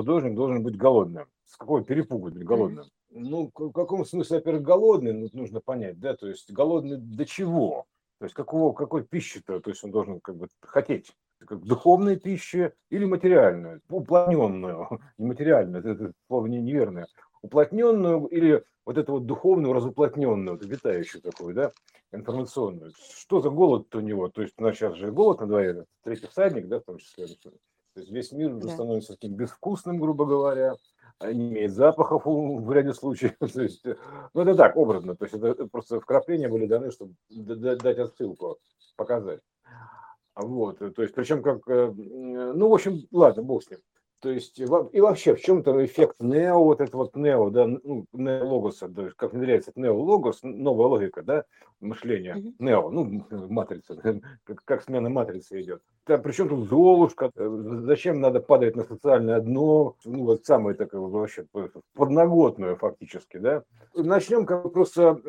художник должен быть голодным. С какого перепугу быть голодным? Ну, в каком смысле, во-первых, голодный, ну, нужно понять, да, то есть голодный до чего? То есть какого, какой пищи-то, то есть он должен как бы хотеть как духовной пищи или материальную, уплотненную, не материальную, это, это слово не, неверное, уплотненную или вот эту вот духовную, разуплотненную, вот, витающую такую, да, информационную. Что за голод у него? То есть у нас сейчас же голод на дворе, третий всадник, да, в том числе. То есть весь мир уже да. становится таким безвкусным, грубо говоря, а не имеет запахов в ряде случаев. То есть, ну, это так, образно. То есть это просто вкрапления были даны, чтобы дать отсылку, показать. Вот, то есть, причем как, э, ну, в общем, ладно, бог с ним. То есть, и вообще, в чем-то эффект нео, вот это вот нео, да, ну, неологоса, то есть, как внедряется неологос, новая логика, да, мышления, нео, ну, матрица, как, как смена матрицы идет. Да, причем тут Золушка, э, зачем надо падать на социальное дно, ну, вот самое такое вообще подноготное фактически, да. Начнем как просто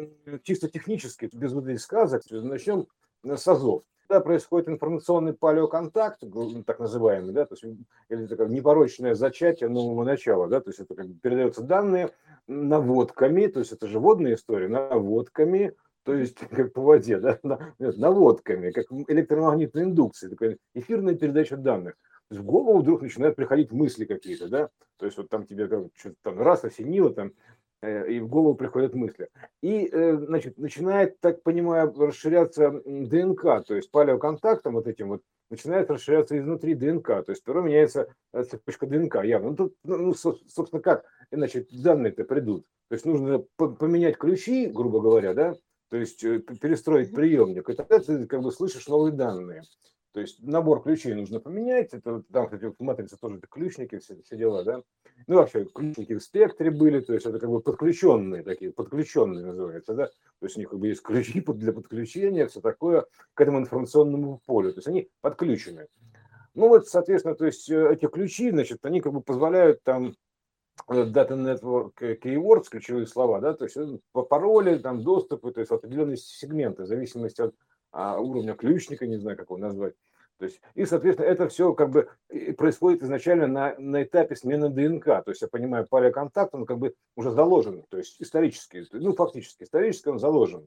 чисто технически, без вот этих сказок, начнем с АЗОВ когда происходит информационный палеоконтакт, так называемый, да, то есть или такое непорочное зачатие нового начала, да, то есть это как бы передаются данные наводками, то есть это же водная история, наводками, то есть как по воде, да, наводками, как электромагнитная индукция, такая эфирная передача данных. То есть в голову вдруг начинают приходить мысли какие-то, да, то есть вот там тебе как, что-то там раз осенило, там Э, и в голову приходят мысли. И, э, значит, начинает, так понимаю, расширяться ДНК, то есть палеоконтактом вот этим вот начинает расширяться изнутри ДНК, то есть второе меняется э, цепочка ДНК явно. Ну, тут, ну, ну собственно, как, иначе данные-то придут. То есть нужно поменять ключи, грубо говоря, да, то есть перестроить приемник, и тогда ты как бы слышишь новые данные. То есть набор ключей нужно поменять. Это там, кстати, в матрице тоже это ключники, все, все дела, да. Ну, вообще, ключники в спектре были, то есть это как бы подключенные такие, подключенные называется, да. То есть у них как бы есть ключи для подключения, все такое к этому информационному полю. То есть они подключены. Ну вот, соответственно, то есть э, эти ключи, значит, они как бы позволяют там э, Data Network Keywords, ключевые слова, да, то есть э, по пароли, там, доступы, то есть определенные сегменты, в зависимости от а, уровня ключника, не знаю, как его назвать. То есть, и, соответственно, это все как бы происходит изначально на, на этапе смены ДНК. То есть, я понимаю, палеоконтакт, он как бы уже заложен, то есть исторически, ну, фактически, исторически он заложен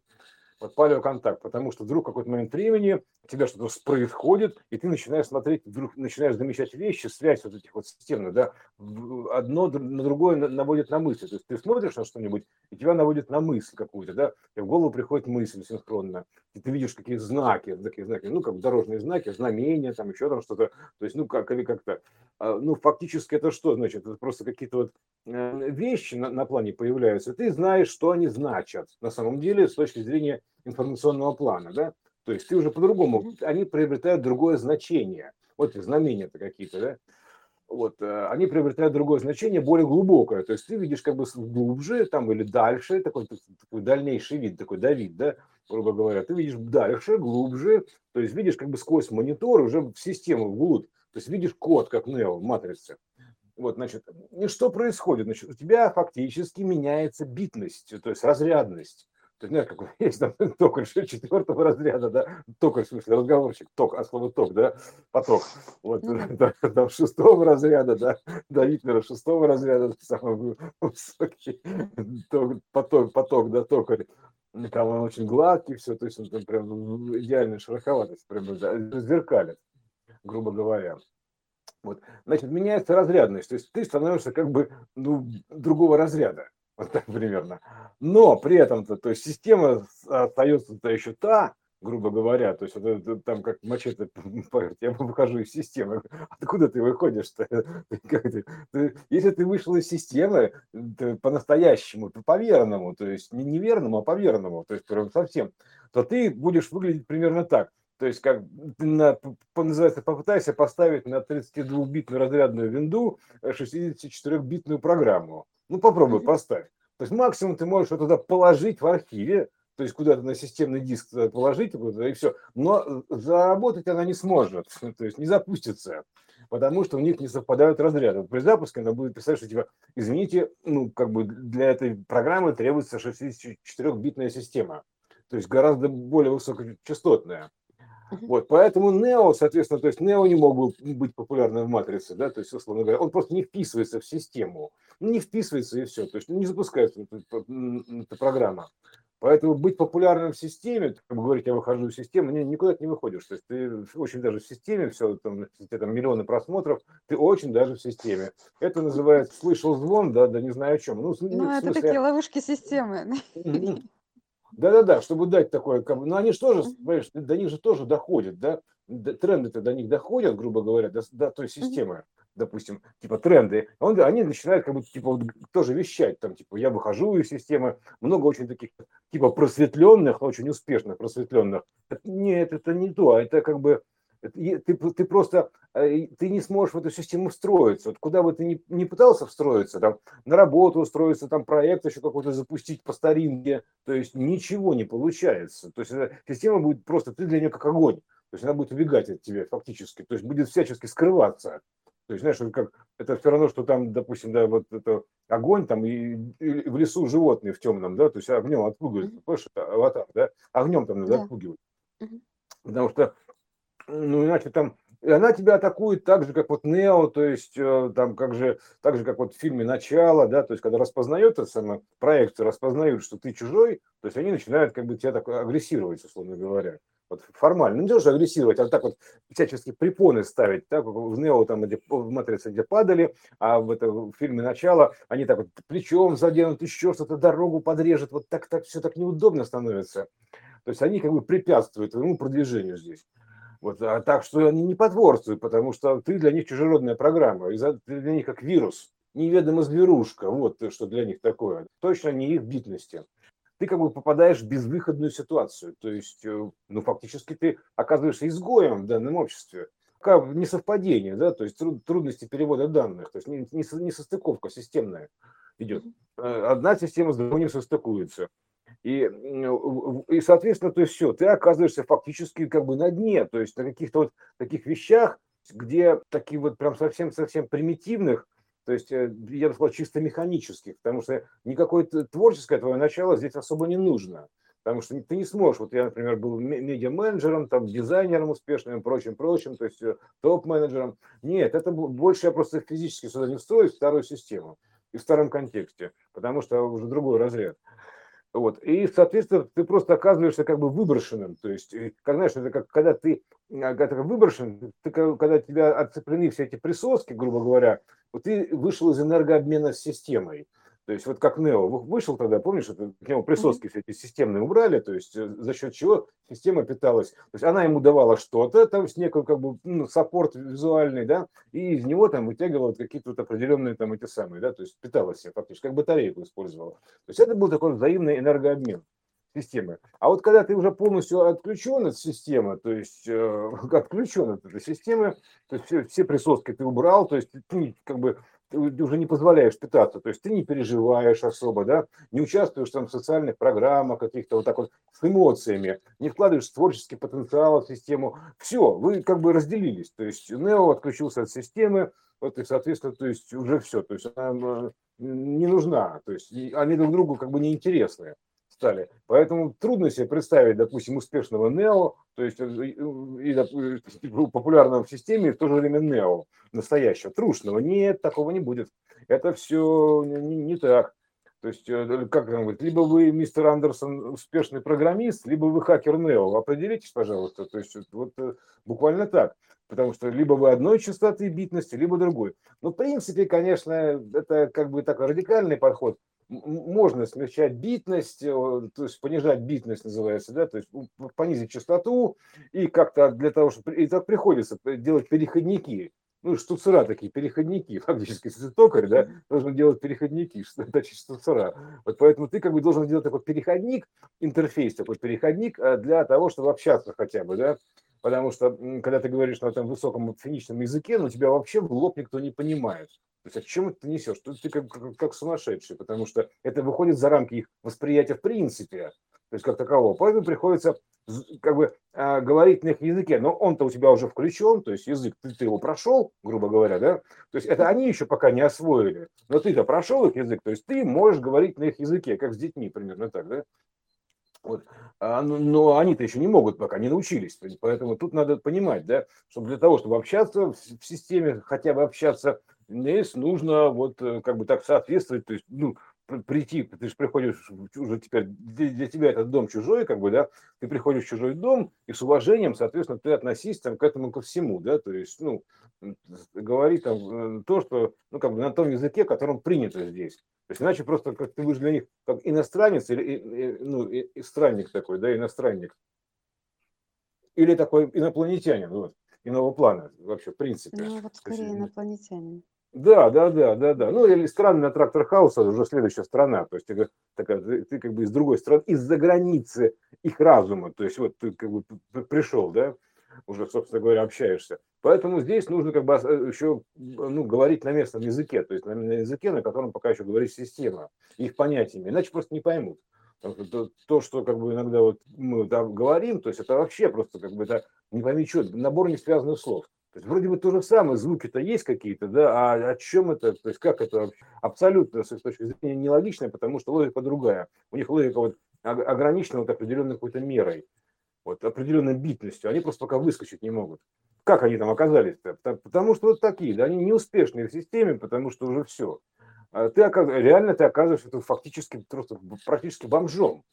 вот палеоконтакт, потому что вдруг в какой-то момент времени у тебя что-то происходит, и ты начинаешь смотреть, вдруг начинаешь замечать вещи, связь вот этих вот системных, да, одно на другое наводит на мысль. То есть ты смотришь на что-нибудь, и тебя наводит на мысль какую-то, да, и в голову приходит мысль синхронно, и ты видишь какие знаки, такие знаки, ну, как дорожные знаки, знамения, там еще там что-то, то есть, ну, как или как-то, а, ну, фактически это что значит? Это просто какие-то вот э, вещи на, на плане появляются, ты знаешь, что они значат на самом деле с точки зрения информационного плана, да, то есть ты уже по-другому, они приобретают другое значение, вот знамения-то какие-то, да, вот, э, они приобретают другое значение, более глубокое. То есть ты видишь как бы глубже там или дальше, такой, такой дальнейший вид, такой Давид, да, грубо говоря. Ты видишь дальше, глубже, то есть видишь как бы сквозь монитор уже в систему, вглубь. То есть видишь код, как Нео в матрице. Вот, значит, и что происходит? Значит, у тебя фактически меняется битность, то есть разрядность. Ты знаешь, как есть там токарь четвертого разряда, да, токарь, в смысле, разговорчик, ток, а слово ток, да, поток. Вот, mm-hmm. там шестого разряда, да, до Гитлера шестого разряда, самый высокий ток, поток, поток, да, токарь. Там он очень гладкий, все, то есть он там прям идеальная шероховатость, прям зеркалит, грубо говоря. Вот. Значит, меняется разрядность, то есть ты становишься как бы ну, другого разряда. Вот так примерно. Но при этом-то, то есть система остается-то еще та, грубо говоря, то есть вот это, там как мачете, я выхожу из системы, откуда ты выходишь-то? Если ты вышел из системы по-настоящему, по-верному, то есть не неверному, а по-верному, то есть совсем, то ты будешь выглядеть примерно так. То есть, как на, называется, попытайся поставить на 32-битную разрядную винду 64-битную программу. Ну, попробуй, поставь. То есть максимум ты можешь туда положить в архиве, то есть куда-то на системный диск положить, и все. Но заработать она не сможет, то есть не запустится, потому что у них не совпадают разряды. При запуске она будет писать, что типа, извините, ну, как бы для этой программы требуется 64-битная система, то есть гораздо более высокочастотная. Вот, поэтому Нео, соответственно, то есть Нео не мог быть популярным в матрице, да, то есть, условно говоря, он просто не вписывается в систему, ну, не вписывается и все, то есть не запускается эта, программа. Поэтому быть популярным в системе, как бы говорить, я выхожу из системы, никуда ты не выходишь. То есть ты очень даже в системе, все, там, там миллионы просмотров, ты очень даже в системе. Это называется слышал звон, да, да не знаю о чем. Ну, ну это смысле, такие ловушки системы. Да-да-да, чтобы дать такое, как бы, ну они же тоже, понимаешь, до них же тоже доходят, да, тренды-то до них доходят, грубо говоря, до, до той системы, допустим, типа тренды, он, они начинают как бы типа вот, тоже вещать, там, типа, я выхожу из системы, много очень таких типа просветленных, очень успешных просветленных. Нет, это не то, а это как бы ты, ты просто э, ты не сможешь в эту систему встроиться. Вот куда бы ты ни, ни пытался встроиться, там, на работу устроиться, там проект еще какой-то запустить по старинке, то есть ничего не получается. То есть эта система будет просто, ты для нее как огонь. То есть она будет убегать от тебя фактически, то есть будет всячески скрываться. То есть, знаешь, как, это все равно, что там, допустим, да, вот это огонь там и, и в лесу животные в темном, да, то есть огнем отпугивают, mm-hmm. понимаешь, аватар, да, огнем там надо yeah. отпугивать. Mm-hmm. Потому что ну, иначе там, и она тебя атакует так же, как вот Нео, то есть э, там как же, так же, как вот в фильме «Начало», да, то есть когда распознает это самое, проекты распознают, что ты чужой, то есть они начинают как бы тебя так агрессировать, условно говоря. Вот формально, ну не тоже агрессировать, а так вот всячески препоны ставить, так в Нео там, где, в Матрице, где падали, а в, это, в фильме «Начало» они так вот плечом заденут, еще что-то, дорогу подрежет, вот так, так все так неудобно становится. То есть они как бы препятствуют твоему продвижению здесь. Вот, а так что они не потворствуют, потому что ты для них чужеродная программа, и ты для них как вирус, неведомо зверушка, вот что для них такое. Точно не их битности. Ты как бы попадаешь в безвыходную ситуацию, то есть, э, ну, фактически ты оказываешься изгоем в данном обществе. Как несовпадение, да, то есть трудности перевода данных, то есть не, не, не состыковка системная идет. Э, одна система с другой не состыкуется. И, и, соответственно, то есть все, ты оказываешься фактически как бы на дне, то есть на каких-то вот таких вещах, где такие вот прям совсем-совсем примитивных, то есть, э, я бы сказал, чисто механических, потому что никакое творческое твое начало здесь особо не нужно. Потому что ты не сможешь, вот я, например, был медиа-менеджером, там, дизайнером успешным, прочим, прочим, то есть э, топ-менеджером. Нет, это больше я просто физически сюда не встроюсь, в вторую систему и в старом контексте, потому что уже другой разряд. Вот. И, соответственно, ты просто оказываешься как бы выброшенным. То есть, как, знаешь, это как когда ты, а, когда ты выброшен, ты, когда тебя отцеплены все эти присоски, грубо говоря, вот ты вышел из энергообмена с системой. То есть вот как Нео вышел тогда, помнишь, это, к нему присоски все эти системные убрали, то есть э, за счет чего система питалась. То есть она ему давала что-то, там с некой как бы ну, саппорт визуальный, да, и из него там вытягивала какие-то вот определенные там эти самые, да, то есть питалась себе фактически, как батарейку использовала. То есть это был такой взаимный энергообмен системы. А вот когда ты уже полностью отключен от системы, то есть э, отключен от этой системы, то есть все, все присоски ты убрал, то есть ты как бы уже не позволяешь питаться, то есть ты не переживаешь особо, да, не участвуешь там в социальных программах каких-то вот так вот с эмоциями, не вкладываешь творческий потенциал в систему, все, вы как бы разделились, то есть Нео отключился от системы, вот и соответственно, то есть уже все, то есть она не нужна, то есть они друг другу как бы неинтересны стали. Поэтому трудно себе представить, допустим, успешного Нео, то есть э, и, и популярного в системе, и в то же время Нео, настоящего, трушного. Нет, такого не будет. Это все не, не так. То есть, э, как он говорит, либо вы, мистер Андерсон, успешный программист, либо вы хакер Нео. Определитесь, пожалуйста. То есть, вот э, буквально так. Потому что либо вы одной частоты битности, либо другой. Но, в принципе, конечно, это как бы такой радикальный подход можно смягчать битность, то есть понижать битность называется, да, то есть понизить частоту. И как-то для того, чтобы и так приходится делать переходники, ну, штуцера такие, переходники, фактически, если ты токарь, да, должен делать переходники, точнее, штуцера. Вот поэтому ты как бы должен делать такой переходник, интерфейс такой переходник э, для того, чтобы общаться хотя бы, да, потому что когда ты говоришь на этом высоком финичном языке, ну, тебя вообще в лоб никто не понимает. То есть, о чем это несешь? Ты, ты как, как, как сумасшедший, потому что это выходит за рамки их восприятия в принципе, то есть как такового. Поэтому приходится как бы э, говорить на их языке, но он-то у тебя уже включен, то есть язык, ты, ты его прошел, грубо говоря, да, то есть это они еще пока не освоили, но ты-то прошел их язык, то есть ты можешь говорить на их языке, как с детьми примерно так, да, Вот. А, ну, но они-то еще не могут пока, не научились. Поэтому тут надо понимать, да, что для того, чтобы общаться в, в системе, хотя бы общаться, нужно вот э, как бы так соответствовать, то есть, ну, прийти, ты же приходишь уже теперь, для тебя этот дом чужой, как бы, да, ты приходишь в чужой дом, и с уважением, соответственно, ты относись там к этому ко всему, да, то есть, ну, говори там э, то, что, ну, как бы на том языке, которым принято здесь. То есть иначе просто как ты будешь для них как иностранец или ну, и странник такой, да, иностранник. Или такой инопланетянин, вот, иного плана вообще, в принципе. Ну, вот скорее инопланетянин. Да, да, да, да, да. Ну, или странный трактор хаоса, уже следующая страна. То есть ты, такая, ты как бы из другой страны, из-за границы их разума. То есть вот ты как бы пришел, да, уже, собственно говоря, общаешься. Поэтому здесь нужно как бы э, еще ну, говорить на местном языке, то есть на, на языке, на котором пока еще говорит система, их понятиями, иначе просто не поймут. То, то, что как бы иногда вот мы там говорим, то есть это вообще просто как бы это не пойми что, набор не связанных слов. То есть вроде бы то же самое, звуки-то есть какие-то, да, а о чем это, то есть как это абсолютно с их точки зрения нелогично, потому что логика другая. У них логика вот ограничена вот определенной какой-то мерой, вот определенной битностью. Они просто пока выскочить не могут. Как они там оказались-то? Потому что вот такие, да, они неуспешные в системе, потому что уже все. А ты реально ты оказываешься фактически просто практически бомжом.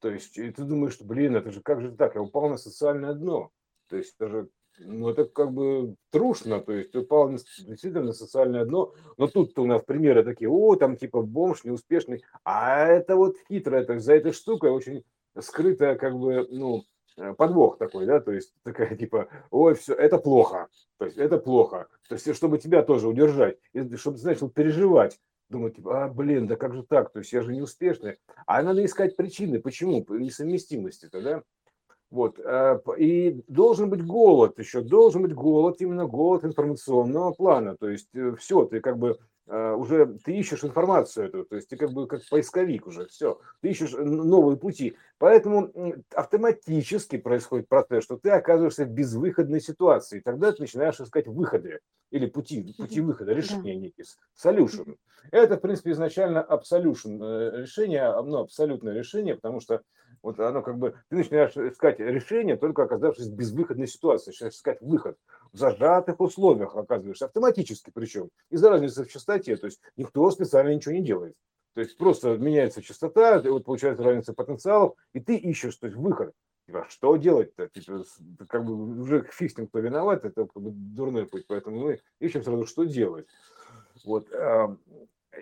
То есть ты думаешь, что, блин, это же как же так, я упал на социальное дно. То есть это же ну, это как бы трушно, то есть упал действительно на социальное дно, но тут-то у нас примеры такие, о, там типа бомж неуспешный, а это вот хитро, это за этой штукой очень скрытая как бы, ну, э, подвох такой, да, то есть такая типа, ой, все, это плохо, то есть это плохо, то есть чтобы тебя тоже удержать, чтобы ты начал переживать, думать, типа, а, блин, да как же так, то есть я же неуспешный, а надо искать причины, почему, несовместимости-то, да, вот. Э, и должен быть голод еще, должен быть голод, именно голод информационного плана. То есть э, все, ты как бы э, уже ты ищешь информацию эту, то есть ты как бы как поисковик уже, все, ты ищешь новые пути. Поэтому автоматически происходит процесс, что ты оказываешься в безвыходной ситуации, и тогда ты начинаешь искать выходы или пути, пути выхода, решения некие, solution. Это, в принципе, изначально absolution решение, ну, абсолютное решение, потому что вот оно как бы, ты начинаешь искать решение, только оказавшись в безвыходной ситуации, начинаешь искать выход в зажатых условиях, оказываешься автоматически причем, из-за разницы в частоте, то есть никто специально ничего не делает. То есть просто меняется частота, вот получается разница потенциалов, и ты ищешь то есть, выход. Типа, что делать-то? Типа, как бы уже фиг кто виноват, это как бы дурной путь, поэтому мы ищем сразу, что делать. Вот.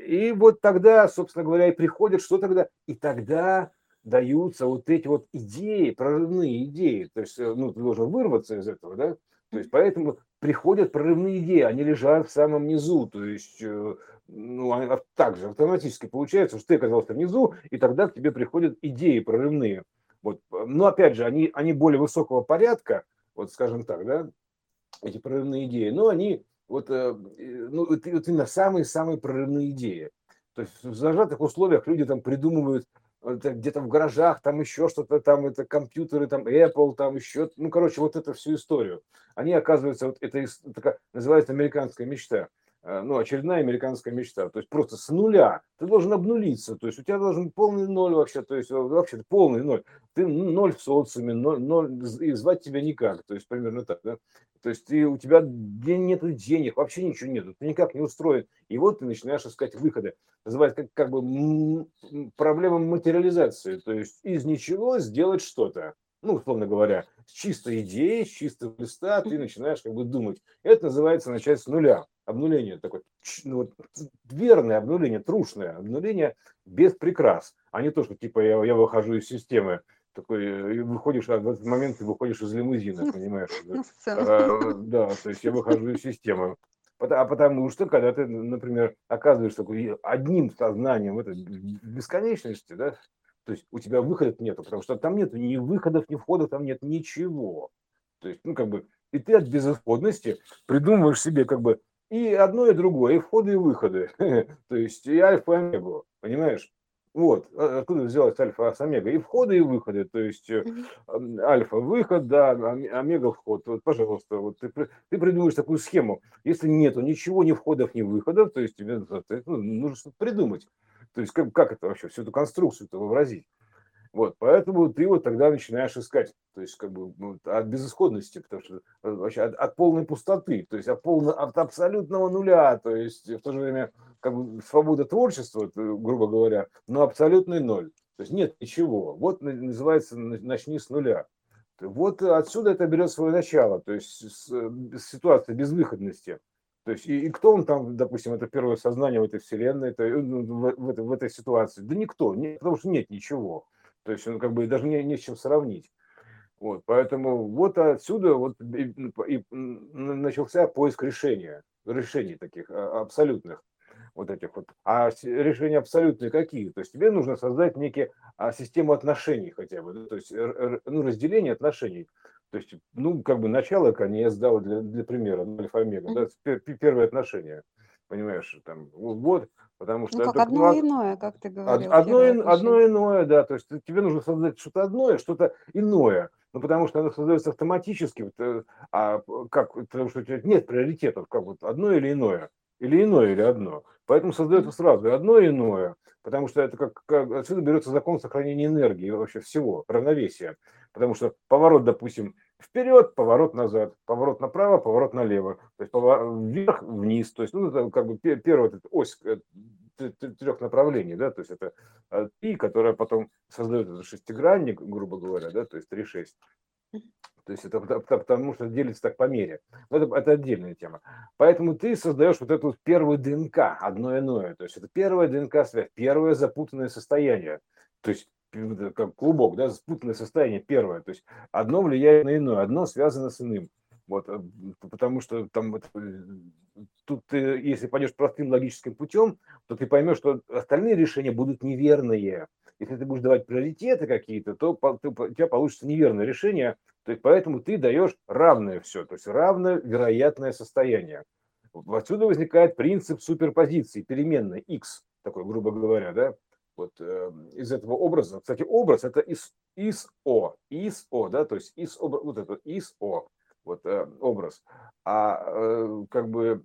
И вот тогда, собственно говоря, и приходит, что тогда? И тогда даются вот эти вот идеи, прорывные идеи. То есть, э, ну, ты должен вырваться из этого, да? То есть, поэтому приходят прорывные идеи, они лежат в самом низу. То есть, э, ну, так же автоматически получается, что ты оказался внизу, и тогда к тебе приходят идеи прорывные. Вот. Но опять же, они, они более высокого порядка, вот скажем так, да, эти прорывные идеи, но они вот, э, ну, вот именно самые-самые прорывные идеи. То есть в зажатых условиях люди там придумывают где-то в гаражах, там еще что-то, там это компьютеры, там Apple, там еще, ну, короче, вот эту всю историю. Они, оказывается, вот это такая, называется американская мечта. Э, ну, очередная американская мечта. То есть просто с нуля ты должен обнулиться. То есть у тебя должен полный ноль вообще. То есть вообще полный ноль. Ты ноль в социуме, ноль, ноль и звать тебя никак. То есть примерно так, да? То есть ты, у тебя нет денег, вообще ничего нет, ты никак не устроен. И вот ты начинаешь искать выходы. Называется как, как бы проблема материализации. То есть из ничего сделать что-то. Ну, условно говоря, с чистой идеей, с чистого листа ты начинаешь как бы думать. Это называется начать с нуля. Обнуление такое, ну, вот, верное обнуление, трушное обнуление без прикрас. А не то, что типа я, я выхожу из системы, такой, э, выходишь, а в этот момент ты выходишь из лимузина, понимаешь? Да, а, да то есть я выхожу из системы. А потому что, когда ты, например, оказываешься одним сознанием в этой бесконечности, да, то есть у тебя выходов нету, потому что там нет ни выходов, ни входов, там нет ничего. То есть, ну, как бы, и ты от безысходности придумываешь себе, как бы, и одно, и другое, и входы, и выходы. То есть, и альфа, и омегу, понимаешь? Вот, а, откуда взялась альфа с омега? И входы, и выходы. То есть mm-hmm. альфа выход, да, омега вход. Вот, пожалуйста, вот ты, ты придумаешь такую схему. Если нету ничего, ни входов, ни выходов, то есть тебе ну, нужно что-то придумать. То есть как, как это вообще, всю эту конструкцию это вообразить? Вот, поэтому ты вот тогда начинаешь искать, то есть как бы ну, от безысходности, потому что э, вообще от, от полной пустоты, то есть от, полного, от абсолютного нуля, то есть в то же время как бы свобода творчества, грубо говоря, но абсолютный ноль. То есть нет ничего. Вот называется «начни с нуля». Вот отсюда это берет свое начало, то есть ситуация безвыходности. То есть и, и кто он там, допустим, это первое сознание в этой вселенной, это, ну, в, в, в этой ситуации? Да никто, не, потому что нет ничего. То есть он как бы даже не, не с чем сравнить. Вот, поэтому вот отсюда вот и, и начался поиск решения, решений таких а, абсолютных вот этих вот. А решения абсолютные какие? То есть тебе нужно создать некие а, систему отношений хотя бы, то есть ну, разделение отношений. То есть, ну, как бы начало, конец, да, вот для, для примера, ну, альфа-омега, да, первые отношения, понимаешь, там, вот, потому что... Ну, как это, одно ну, иное, как ты говорил. Одно, одно иное, да, то есть тебе нужно создать что-то одно, что-то иное, ну, потому что оно создается автоматически, вот, э, а как, потому что у тебя нет приоритетов, как вот одно или иное, или иное, или одно. Поэтому создается сразу и одно и иное, потому что это как, как отсюда берется закон сохранения энергии вообще всего, равновесия. Потому что поворот, допустим, вперед, поворот назад, поворот направо, поворот налево, то есть вверх, вниз, то есть ну, это как бы первая вот ось э, трех направлений, да, то есть это три, которая потом создает этот шестигранник, грубо говоря, да, то есть 3-6. То есть это потому что делится так по мере. Но это, это отдельная тема. Поэтому ты создаешь вот эту первую ДНК, одно иное. То есть это первая ДНК-связь, первое запутанное состояние. То есть как клубок, да, запутанное состояние первое. То есть одно влияет на иное, одно связано с иным. Вот, э, потому что там э, тут ты, если пойдешь простым логическим путем, то ты поймешь, что остальные решения будут неверные. Если ты будешь давать приоритеты какие-то, то у тебя получится неверное решение, то есть поэтому ты даешь равное все, то есть равное вероятное состояние. Отсюда возникает принцип суперпозиции, переменной x, такой, грубо говоря, да, вот э, из этого образа. Кстати, образ это из, из О, из О, да, то есть из вот это из О, вот э, образ. А э, как бы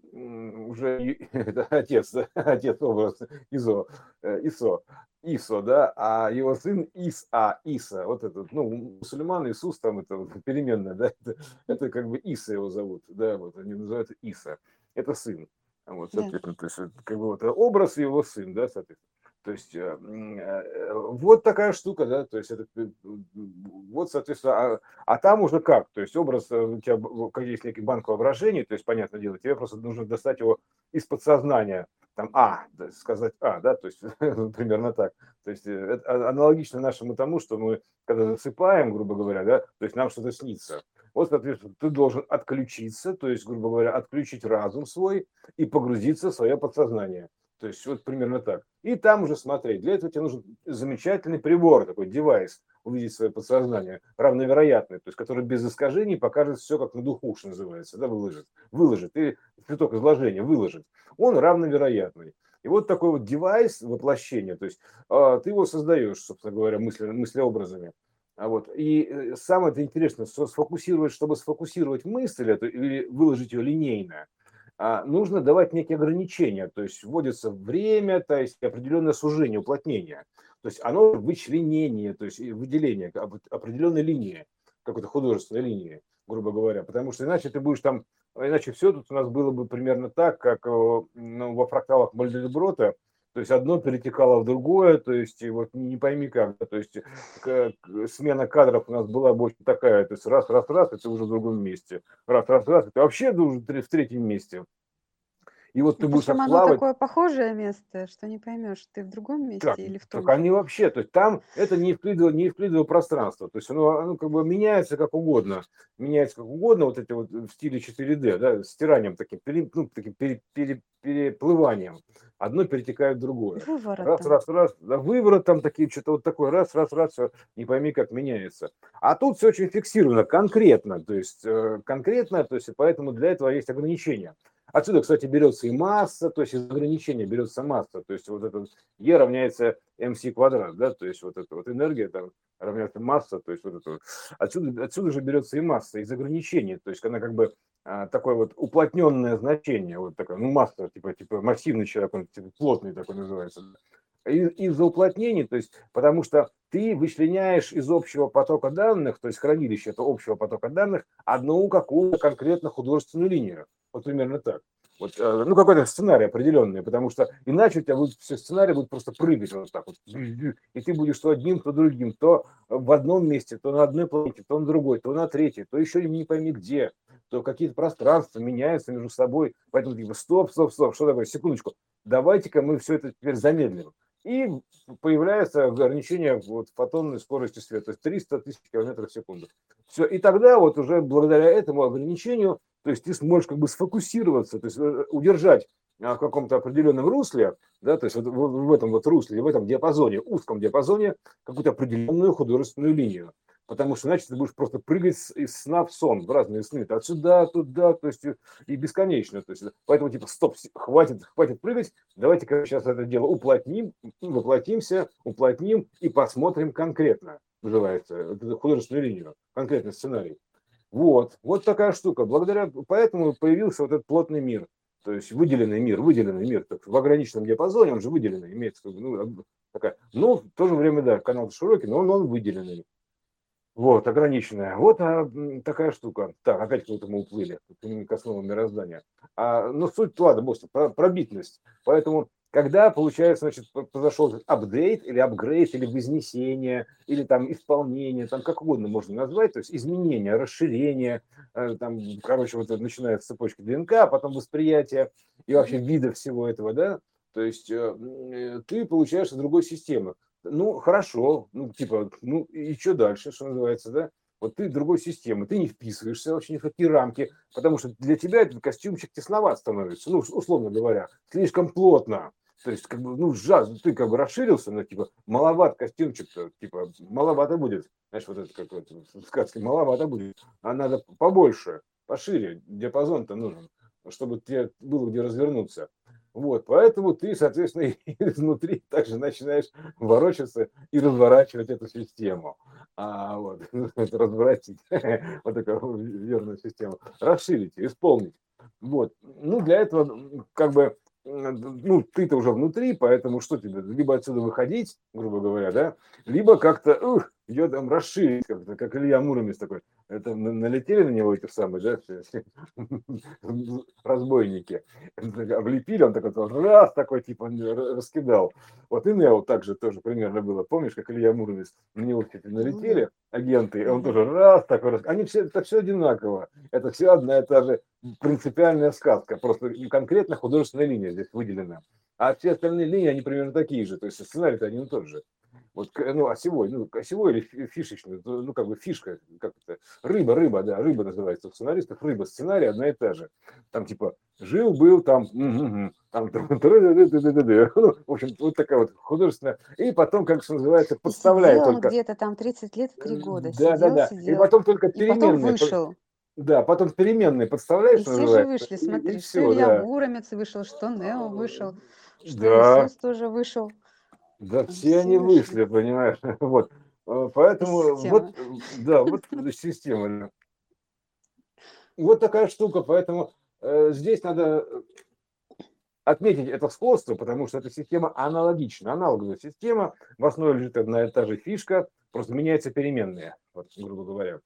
уже это отец, да, отец образ ИСО, э, ИСО. Исо, да, а его сын Иса, Иса, вот этот, ну, мусульман Иисус, там это вот переменная, да, это, это как бы Иса его зовут, да, вот они называют Иса, это сын, вот, соответственно, то есть как бы вот образ его сын, да, соответственно. То есть э, э, вот такая штука, да, то есть это вот, соответственно, а, а там уже как, то есть образ э, у тебя, как есть некий банк воображения, то есть, понятное дело, тебе просто нужно достать его из подсознания, там А, сказать А, да, то есть примерно так. То есть это а, аналогично нашему тому, что мы, когда засыпаем, грубо говоря, да, то есть нам что-то снится. Вот, соответственно, ты должен отключиться, то есть, грубо говоря, отключить разум свой и погрузиться в свое подсознание. То есть вот примерно так. И там уже смотреть. Для этого тебе нужен замечательный прибор, такой девайс, увидеть свое подсознание, равновероятный, то есть который без искажений покажет все как на духу, что называется, да, выложит. Выложит. И цветок изложения выложит. Он равновероятный. И вот такой вот девайс воплощения, то есть э, ты его создаешь, собственно говоря, мысли, мыслеобразами. А вот. И э, самое это интересное, сфокусировать, чтобы сфокусировать мысль эту или выложить ее линейно, а, нужно давать некие ограничения, то есть вводится время, то есть определенное сужение, уплотнение. То есть оно вычленение, то есть выделение определенной линии, какой-то художественной линии, грубо говоря. Потому что иначе ты будешь там, иначе все тут у нас было бы примерно так, как ну, во фракталах Мальдельброта, то есть одно перетекало в другое, то есть вот не пойми как, то есть как, смена кадров у нас была бы очень такая, то есть раз, раз, раз, это уже в другом месте, раз, раз, раз, это вообще уже в третьем месте. И вот ты будешь оно плавать. такое похожее место, что не поймешь, ты в другом месте так, или в том. Так они вообще, то есть там это не евклидово, не евклидово пространство, то есть оно, оно как бы меняется как угодно, меняется как угодно, вот эти вот в стиле 4D, да, стиранием таким, пере, ну, таким пере, пере, переплыванием. Одно перетекает в другое. Выворотом. Раз, раз, раз, да, выворот там такие, что-то вот такое, раз, раз, раз, все, не пойми, как меняется. А тут все очень фиксировано, конкретно, то есть э, конкретно, то есть поэтому для этого есть ограничения. Отсюда, кстати, берется и масса, то есть из ограничения берется масса, то есть вот это E равняется mc квадрат, да, то есть вот эта вот энергия там равняется масса, то есть вот это вот. Отсюда, отсюда же берется и масса из ограничения, то есть она как бы а, такое вот уплотненное значение, вот такое, ну масса, типа, типа массивный человек, он типа, плотный такой называется. Из-за уплотнений, то есть потому что ты вычленяешь из общего потока данных, то есть хранилище это общего потока данных, одну какую-то конкретно художественную линию. Вот примерно так. Вот, э, ну, какой-то сценарий определенный, потому что иначе у тебя будет все сценарий будет просто прыгать вот так вот. И ты будешь то одним, то другим, то в одном месте, то на одной планете, то на другой, то на третьей, то еще не пойми где, то какие-то пространства меняются между собой. Поэтому типа стоп, стоп, стоп, что такое, секундочку, давайте-ка мы все это теперь замедлим. И появляется ограничение вот, фотонной скорости света, то есть 300 тысяч километров в секунду. Все, и тогда вот уже благодаря этому ограничению то есть ты сможешь как бы сфокусироваться, то есть э, удержать а, в каком-то определенном русле, да, то есть вот в этом вот русле, в этом диапазоне, узком диапазоне, какую-то определенную художественную линию. Потому что иначе ты будешь просто прыгать из сна в сон, в разные сны, отсюда, туда, то есть и бесконечно. То есть, поэтому типа стоп, хватит, хватит прыгать, давайте-ка сейчас это дело уплотним, воплотимся, уплотним и посмотрим конкретно, называется, художественную линию, конкретный сценарий. Вот, вот такая штука. Благодаря поэтому появился вот этот плотный мир, то есть выделенный мир, выделенный мир так, в ограниченном диапазоне, он же выделенный, имеется ну, такая, ну, в то же время, да, канал широкий, но он, он выделенный. Вот, ограниченная. Вот а, такая штука. Так, опять куда-то мы уплыли к основам мироздания. А, ну, суть, ладно, босс, про, про битность. Поэтому когда, получается, значит, произошел апдейт или апгрейд, или вознесение, или там исполнение, там как угодно можно назвать, то есть изменение, расширение, э, там, короче, вот начинается с цепочки ДНК, а потом восприятие и вообще вида всего этого, да, то есть э, э, ты получаешь из другой системы. Ну, хорошо, ну, типа, ну, и что дальше, что называется, да? Вот ты другой системы, ты не вписываешься вообще ни в какие рамки, потому что для тебя этот костюмчик тесноват становится, ну, условно говоря, слишком плотно. То есть, как бы, ну, жаз, ты как бы расширился, но, типа, маловат костюмчик, типа, маловато будет. Знаешь, вот это как вот в сказке, маловато будет. А надо побольше, пошире, диапазон-то нужен, чтобы тебе было где развернуться. Вот, поэтому ты, соответственно, изнутри также начинаешь ворочаться и разворачивать эту систему. А вот, разворачивать вот такую верную систему, расширить, исполнить. Вот, ну, для этого, как бы, ну, ты-то уже внутри, поэтому что тебе, либо отсюда выходить, грубо говоря, да, либо как-то, ух, ее там расширить, как-то, как Илья Муромец такой, это налетели на него эти самые, да, разбойники, облепили, он такой, раз такой, типа, раскидал. Вот и Нео также тоже примерно было, помнишь, как Илья Муромец, на него кстати, налетели агенты, и он тоже раз такой, они все, это все одинаково, это все одна и та же принципиальная сказка, просто конкретно художественная линия здесь выделена. А все остальные линии, они примерно такие же, то есть сценарий-то один и тот же. Вот, ну, осевой, ну, осевой или фишечный, ну, как бы фишка, как это, рыба, рыба, да, рыба называется у сценаристов, рыба, сценарий одна и та же. Там, типа, жил, был, там, там, ну, в общем, вот такая вот художественная, и потом, как что называется, подставляет только. где-то там 30 лет, 3 года, Да, да, да, и потом только переменные. вышел. Да, потом переменные, подставляешь, что все же вышли, смотри, что Илья Муромец вышел, что Нео вышел, что да. Иисус тоже вышел. Да, все они вышли, понимаешь? Вот. Э, поэтому вот, да, вот система. Вот такая штука, поэтому э, здесь надо отметить это сходство, потому что эта система аналогична, аналоговая система, в основе лежит одна и та же фишка, просто меняются переменные, вот, грубо говоря.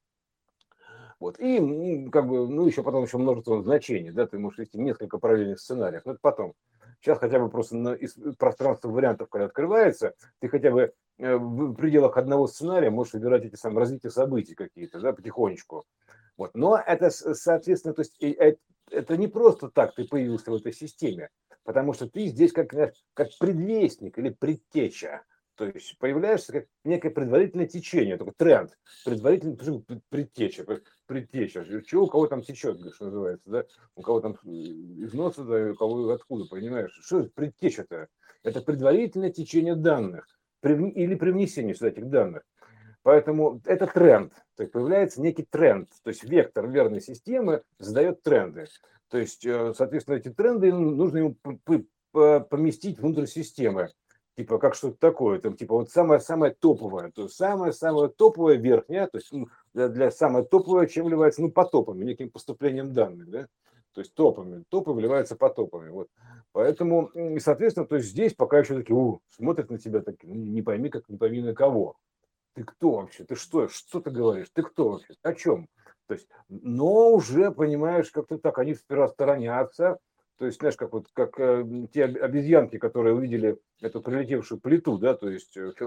Вот. И как бы, ну, еще потом еще множество значений, да, ты можешь вести несколько параллельных сценариев, но это потом. Сейчас хотя бы просто на, из, пространство вариантов, когда открывается, ты хотя бы э, в пределах одного сценария можешь выбирать эти самые развития событий какие-то, да, потихонечку. Вот. Но это, соответственно, то есть это не просто так ты появился в этой системе, потому что ты здесь как, как предвестник или предтеча. То есть появляешься как некое предварительное течение, такой тренд, предварительный предтеча, предтеча. Чего у кого там течет, что называется, да? У кого там из носа, да, у кого откуда, понимаешь? Что предтеча-то? Это предварительное течение данных или привнесение сюда этих данных. Поэтому это тренд. То есть появляется некий тренд. То есть вектор верной системы задает тренды. То есть, э, соответственно, эти тренды нужно ему поместить внутрь системы типа как что-то такое, там типа вот самое-самое топовое, то есть самое-самое топовое верхнее, то есть ну, для, для самое топовое, чем является, ну, потопами, неким поступлением данных, да, то есть топами, топы вливаются потопами, вот. Поэтому, соответственно, то есть здесь пока еще такие, у, смотрят на тебя так, не пойми, как не пойми на кого. Ты кто вообще? Ты что? Что ты говоришь? Ты кто вообще? О чем? То есть, но уже понимаешь, как-то так, они сперва сторонятся, то есть, знаешь, как вот как э, те обезьянки, которые увидели эту прилетевшую плиту, да, то есть э,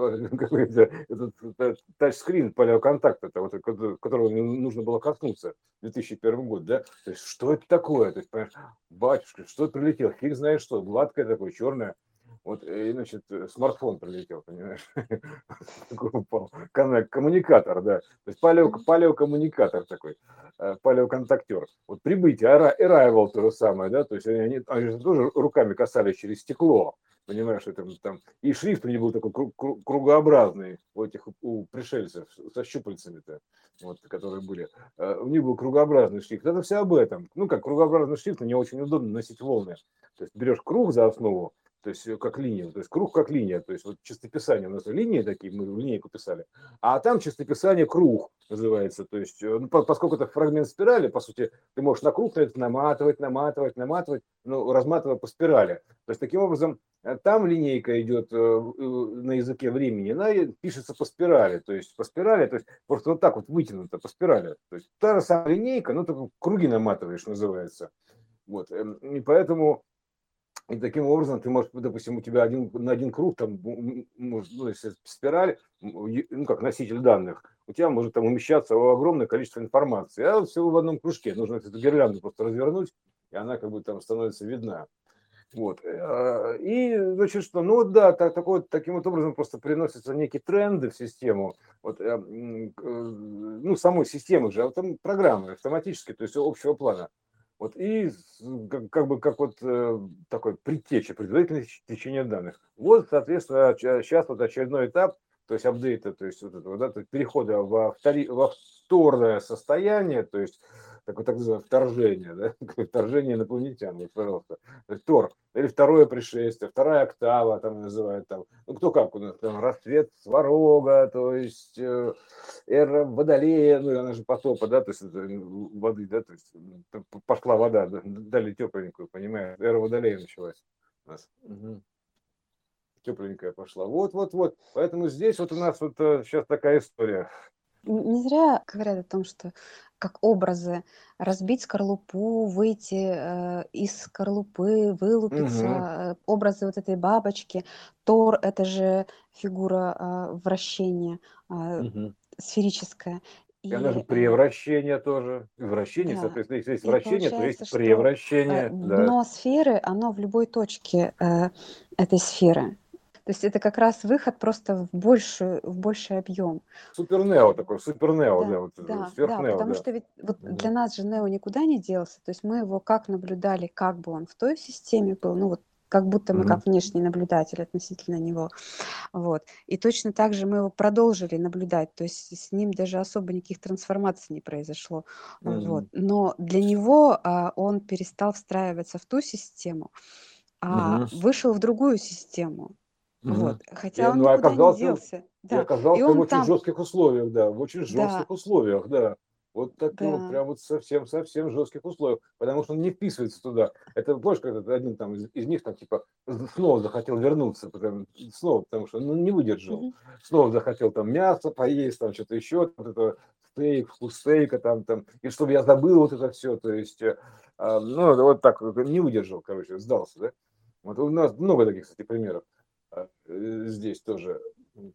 этот э, тачскрин палеоконтакт, это вот, которого нужно было коснуться 2001 год, да, то есть что это такое, то есть, батюшка, что прилетел, фиг знает что, гладкое такое, черное, вот, и, значит, смартфон прилетел, понимаешь? Коммуникатор, да. То есть палео, палеокоммуникатор такой, палеоконтактер. Вот прибытие, arrival то же самое, да, то есть они, они же тоже руками касались через стекло, понимаешь, это там, и шрифт у них был такой кругообразный у этих, у пришельцев со щупальцами-то, вот, которые были, у них был кругообразный шрифт, это все об этом, ну, как кругообразный шрифт, не очень удобно носить волны, то есть берешь круг за основу, то есть э, как линию, то есть круг как линия, то есть вот чистописание у нас линии такие, мы в линейку писали, а там чистописание круг называется, то есть э, ну, поскольку это фрагмент спирали, по сути, ты можешь на круг наматывать, наматывать, наматывать, ну, разматывая по спирали. То есть таким образом э, там линейка идет на языке времени, она пишется по спирали, то есть по спирали, то есть просто вот так вот вытянуто по спирали. То есть та же самая линейка, но только круги наматываешь, называется. Вот. Эм, и поэтому и таким образом ты можешь, допустим, у тебя один, на один круг, там, может, ну, если спираль, ну, как носитель данных, у тебя может там умещаться огромное количество информации. А вот всего в одном кружке. Нужно эту гирлянду просто развернуть, и она как бы там становится видна. Вот. Э, и, значит, что, ну да, так, такой, таким вот образом просто приносятся некие тренды в систему, вот, э, э, ну, самой системы же, а там программы автоматически, то есть общего плана. Вот и как, как бы как вот э, такой предтеча, предварительное течение данных. Вот, соответственно, сейчас вот очередной этап, то есть апдейта, то есть вот этого, да, перехода во, втори, во второе состояние, то есть такое так называемое вторжение, да, вторжение инопланетян, вот, пожалуйста, Тор, или второе пришествие, вторая октава, там называют, там, ну, кто как, у нас там расцвет сварога, то есть э, эра водолея, ну, она же потопа, да, то есть это, воды, да, то есть пошла вода, дали тепленькую, понимаешь, эра водолея началась у нас. Угу тепленькая пошла. Вот, вот, вот. Поэтому здесь вот у нас вот сейчас э, такая история. Не зря говорят о том, что как образы разбить скорлупу, выйти э, из скорлупы, вылупиться, Угу. образы вот этой бабочки. Тор это же фигура э, вращения э, Угу. сферическая. И она же э, превращение тоже. Вращение, да. соответственно, если есть вращение, то есть превращение. Э, дно сферы, оно в любой точке э, этой сферы. То есть это как раз выход просто в большую, в больший объем. Супер Нео такой, супер Нео, да, да, вот, да, да, потому да. что ведь вот mm для нас же Нео никуда не делся, то есть мы его как наблюдали, как бы он в той системе был, ну вот как будто мы как внешний наблюдатель относительно него, вот. И точно так же мы его продолжили наблюдать, то есть с ним даже особо никаких трансформаций не произошло, mm вот. Но для него а, он перестал встраиваться в ту систему, а mm вышел в другую систему. Вот. Хотя и, он ну, никуда оказался, не делся. Да. И оказался и он в очень там... жестких условиях, да, в очень жестких да. условиях, да. Вот так да. вот, прям вот совсем, совсем жестких условиях, потому что он не вписывается туда. Это, помнишь, как один там из, из них там типа снова захотел вернуться, потому, снова, потому что ну, не выдержал. Mm-hmm. Снова захотел там мясо поесть, там что-то еще, вот это стейк, вкус стейка там, там, и чтобы я забыл вот это все, то есть, э, ну, вот так, не выдержал, короче, сдался, да. Вот у нас много таких, кстати, примеров. А, э, здесь тоже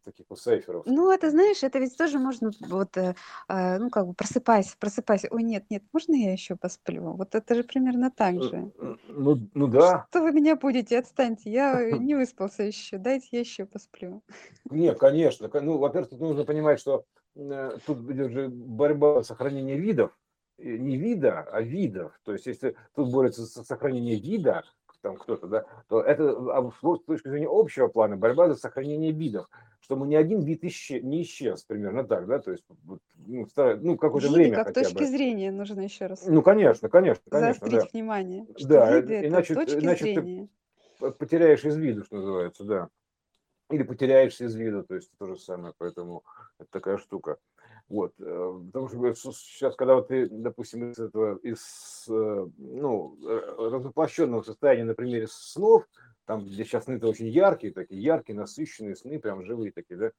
таких вот сайферов. Ну, это, знаешь, это ведь тоже можно, вот, э, э, ну, как бы, просыпайся, просыпайся. Ой, нет, нет, можно я еще посплю? Вот это же примерно так э, же. Ну, ну да. Что вы меня будете? Отстаньте, я не выспался еще, дайте я еще посплю. Нет, конечно. Ну, во-первых, тут нужно понимать, что тут идет же борьба сохранения видов, не вида, а видов. То есть, если тут борется за сохранение вида, там кто-то, да, то это а с точки зрения общего плана борьба за сохранение видов, чтобы ни один вид исчез, не исчез, примерно так, да, то есть ну, ну какое-то виды время как хотя точки бы. зрения нужно еще раз. Ну, конечно, конечно, конечно. Заострить да. внимание. Что да, виды иначе, это точки иначе зрения. ты потеряешь из виду, что называется, да. Или потеряешься из виду, то есть то же самое, поэтому это такая штука. Вот, э, потому что сейчас, когда вот ты, допустим, из этого, из, э, ну, развоплощенного состояния на примере снов, там, где сейчас сны-то очень яркие, такие яркие, насыщенные сны, прям живые такие, да,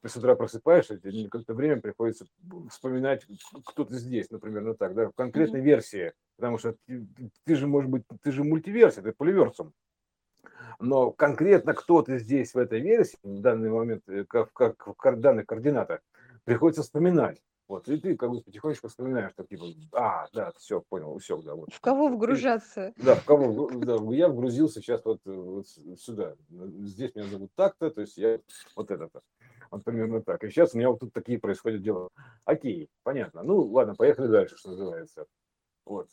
ты с утра просыпаешься, тебе какое-то время приходится вспоминать, кто то здесь, например, ну так, да, в конкретной mm-hmm. версии, потому что ты, ты же, может быть, ты же мультиверсия, ты поливерсом, но конкретно кто то здесь в этой версии, в данный момент, э, как, как в данных координатах, приходится вспоминать. Вот, и ты как бы потихонечку вспоминаешь, так типа, а, да, все, понял, все, да. Вот. В кого вгружаться? Да, в кого, да, я вгрузился сейчас вот, вот сюда. Здесь меня зовут так-то, то есть я вот это-то. Вот примерно так. И сейчас у меня вот тут такие происходят дела. Окей, понятно. Ну, ладно, поехали дальше, что называется. Вот.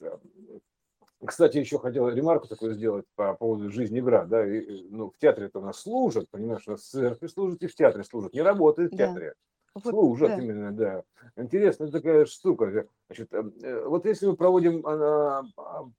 Кстати, еще хотел ремарку такую сделать по поводу жизни игра. Да, и, ну, в театре это у нас служат, понимаешь, у нас в церкви служат и в театре служат. Не работает в театре. Да. Вот, Служат да. именно, да. Интересная такая штука. Значит, э, э, вот если мы проводим а,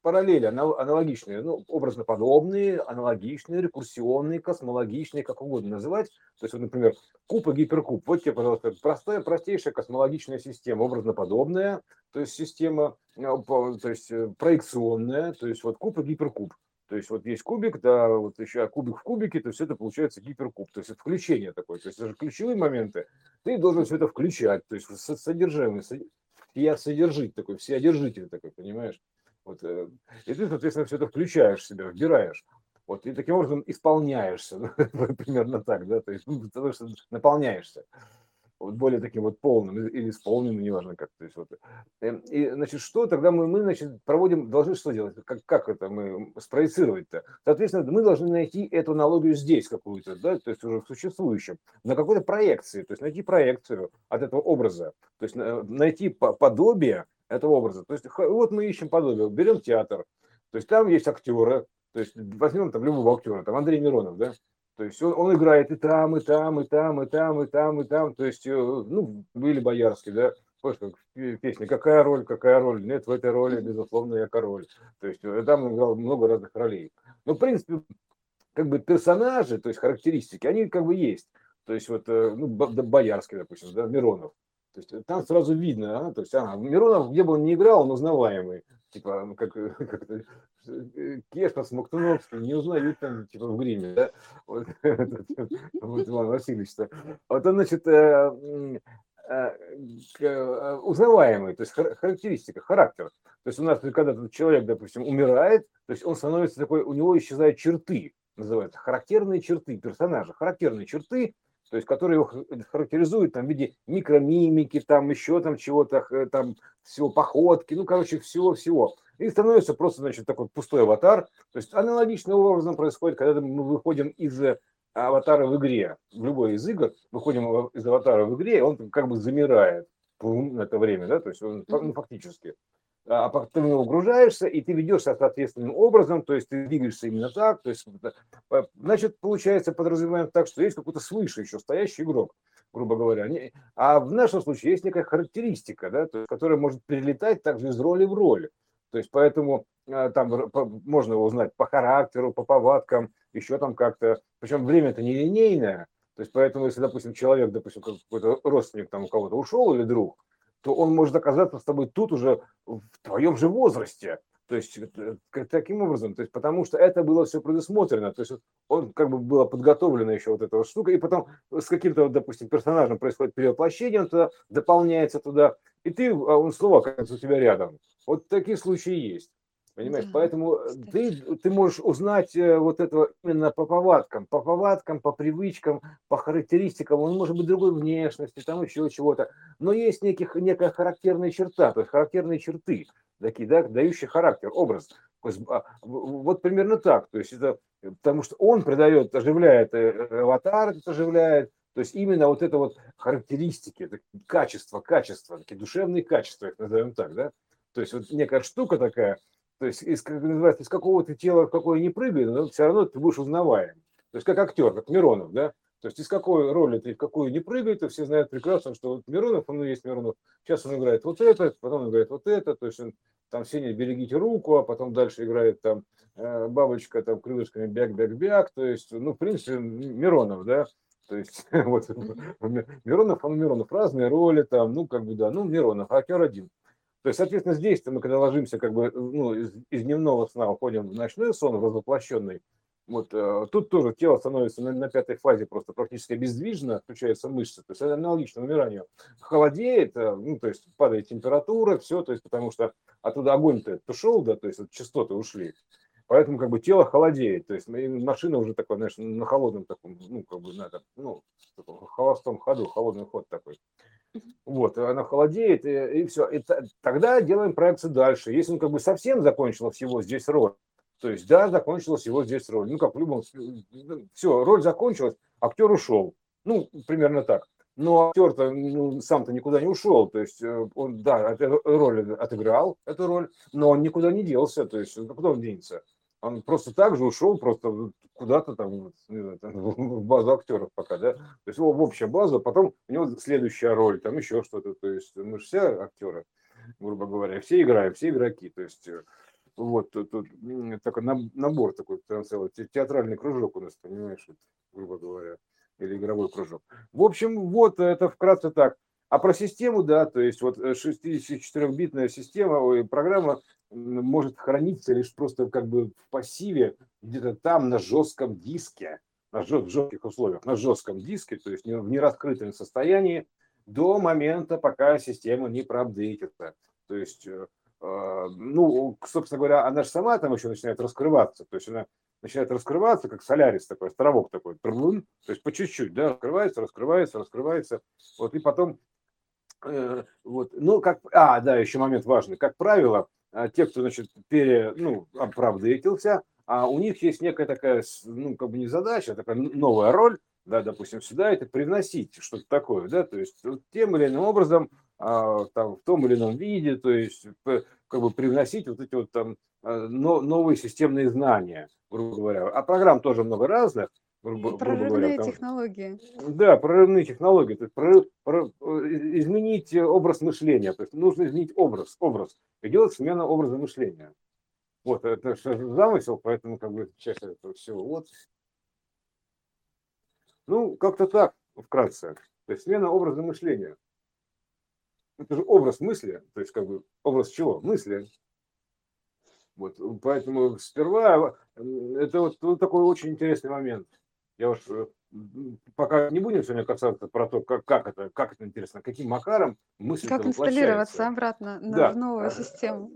параллели аналогичные, ну, образно подобные, аналогичные, рекурсионные, космологичные, как угодно называть. То есть, вот, например, куб и гиперкуб. Вот тебе, пожалуйста, простая, простейшая космологичная система, образно подобная, то есть система, э, то есть проекционная, то есть вот куб и гиперкуб. То есть вот есть кубик, да, вот еще кубик в кубике, то есть это получается гиперкуб. То есть это включение такое. То есть даже ключевые моменты ты должен все это включать. То есть содержимое, я содержить такой, все одержитель такой, понимаешь? Вот, э, и ты, соответственно, все это включаешь в себя, вбираешь. Вот, и таким образом исполняешься, примерно так, да, то есть, ну, потому что наполняешься вот более таким вот полным или исполненным, неважно как. То есть вот. Эм, и, значит, что тогда мы, мы значит, проводим, должны что делать? Как, как это мы спроецировать-то? Соответственно, мы должны найти эту аналогию здесь какую-то, да, то есть уже в существующем, на какой-то проекции, то есть найти проекцию от этого образа, то есть найти подобие этого образа. То есть вот мы ищем подобие, берем театр, то есть там есть актеры, то есть возьмем там любого актера, там Андрей Миронов, да, то есть он, он играет и там, и там, и там, и там, и там, и там. То есть, э, ну, были Боярский, да, Помнишь, как песня «Какая роль, какая роль?» Нет, в этой роли, безусловно, я король. То есть э, там играл много разных ролей. Но, в принципе, как бы персонажи, то есть характеристики, они как бы есть. То есть вот, э, ну, Боярский, допустим, да, Миронов. То есть там сразу видно, а, то есть, а, Миронов, где бы он ни играл, он узнаваемый типа, как, как это, э, Кешна, Смоктуновский, не узнают там, типа, в гриме, да, вот, вот Иван Васильевич, -то. вот он, значит, э, э, узнаваемый, то есть характеристика, характер. То есть у нас, когда человек, допустим, умирает, то есть он становится такой, у него исчезают черты, называются характерные черты персонажа, характерные черты, то есть которые его характеризуют там, в виде микромимики, там еще там чего-то, э, там всего походки, ну, короче, всего-всего. И становится просто, значит, такой пустой аватар. То есть аналогичным образом происходит, когда мы выходим из э, аватара в игре, в любой из игр, выходим из аватара в игре, он как бы замирает на это время, да, то есть он ну, фактически ты в него угружаешься, и ты ведешься соответственным образом, то есть ты двигаешься именно так, то есть, значит, получается, подразумеваем так, что есть какой-то свыше еще стоящий игрок, грубо говоря. А в нашем случае есть некая характеристика, да, то есть, которая может перелетать также из роли в роль. То есть поэтому а, там можно его узнать по характеру, по повадкам, еще там как-то. Причем время это нелинейное. То есть поэтому, если, допустим, человек, допустим, какой-то родственник там у кого-то ушел или друг, то он может оказаться с тобой тут уже в твоем же возрасте. То есть э, таким образом, то есть потому что это было все предусмотрено, то есть он как бы было подготовлено еще вот эта вот штука, и потом с каким-то, допустим, персонажем происходит перевоплощение, он туда дополняется туда, и ты, а он снова оказывается у тебя рядом. Вот такие случаи есть. Понимаешь, да, поэтому ты, ты можешь узнать э, вот этого именно по повадкам, по повадкам, по привычкам, по характеристикам. Он может быть другой внешности, там еще чего-то. Но есть неких, некая характерная черта, то есть характерные черты, такие, да, дающие характер, образ. А, вот примерно так. То есть это потому что он придает, оживляет э, аватар, оживляет, то есть именно вот это вот характеристики, качества, качества, такие душевные качества, их назовем так, да. То есть вот некая штука такая, то есть, из, как называется, из какого-то тела, в какое не прыгай, но все равно ты будешь узнаваем. То есть, как актер, как Миронов, да? То есть, из какой роли ты в какую не прыгай, то все знают прекрасно, что вот Миронов, он есть Миронов. Сейчас он играет вот это, потом он играет вот это, то есть, он там Сеня, берегите руку, а потом дальше играет там э, бабочка там крылышками бяк-бяк-бяк, то есть, ну, в принципе, Миронов, да, То есть вот Миронов, он Миронов, разные роли там, ну как бы да, ну Миронов, актер один. То есть, соответственно, здесь мы, когда ложимся как бы ну, из, из дневного сна, уходим в ночной сон, воплощенный, вот э, тут тоже тело становится на, на пятой фазе просто практически бездвижно, включаются мышцы, то есть это аналогично умиранию. Холодеет, э, ну, то есть падает температура, все, то есть потому что оттуда огонь-то ушел, да, то есть вот частоты ушли. Поэтому как бы тело холодеет, то есть машина уже такой, знаешь, на холодном таком, ну, как бы на этом, ну, холостом ходу, холодный ход такой. Вот, она холодеет, и, и все. И тогда делаем проекцию дальше. Если он как бы совсем закончил всего здесь роль, то есть, да, закончилась его здесь роль. Ну, как в любом все, роль закончилась, актер ушел. Ну, примерно так. Но актер-то ну, сам-то никуда не ушел. То есть, э, он, да, роль отыграл, эту роль, но он никуда не делся. То есть, куда он денется? Он просто так же ушел, просто куда-то там, знаю, там в базу актеров пока, да. То есть, в общую базу, а потом у него следующая роль, там еще что-то. То есть, мы же все актеры, грубо говоря, все играем, все игроки. То есть, э, вот тут, тут такой набор такой целый театральный кружок у нас, понимаешь, грубо говоря, или игровой кружок. В общем, вот это вкратце так. А про систему, да, то есть вот 64-битная система, программа может храниться лишь просто как бы в пассиве где-то там на жестком диске, на жестких условиях, на жестком диске, то есть в нераскрытом состоянии до момента, пока система не проапдейтится. То есть э, а, ну, собственно говоря, она же сама там еще начинает раскрываться, то есть она начинает раскрываться, как солярис такой, островок такой, то есть по чуть-чуть, да, раскрывается, раскрывается, раскрывается, вот, и потом, э, вот, ну, как, а, да, еще момент важный, как правило, те, кто, значит, пере, ну, оправдывался, а у них есть некая такая, ну, как бы не задача, а такая новая роль, да, допустим, сюда это привносить что-то такое, да, то есть вот, тем или иным образом а, там, в том или ином виде, то есть как бы привносить вот эти вот там а, новые системные знания, грубо говоря. А программ тоже много разных, грубо, прорывные грубо говоря. Там, технологии. Да, прорывные технологии. То есть про, про, изменить образ мышления. То есть нужно изменить образ, образ. Идет смена образа мышления. Вот, это замысел, поэтому как бы часть этого всего. Вот. Ну, как-то так, вкратце. То есть смена образа мышления это же образ мысли, то есть как бы образ чего? Мысли. Вот, поэтому сперва это вот, вот такой очень интересный момент. Я уж э, пока не будем сегодня касаться про то, как, как это, как это интересно, каким макаром мысль Как инсталлироваться обратно на, да. в новую систему.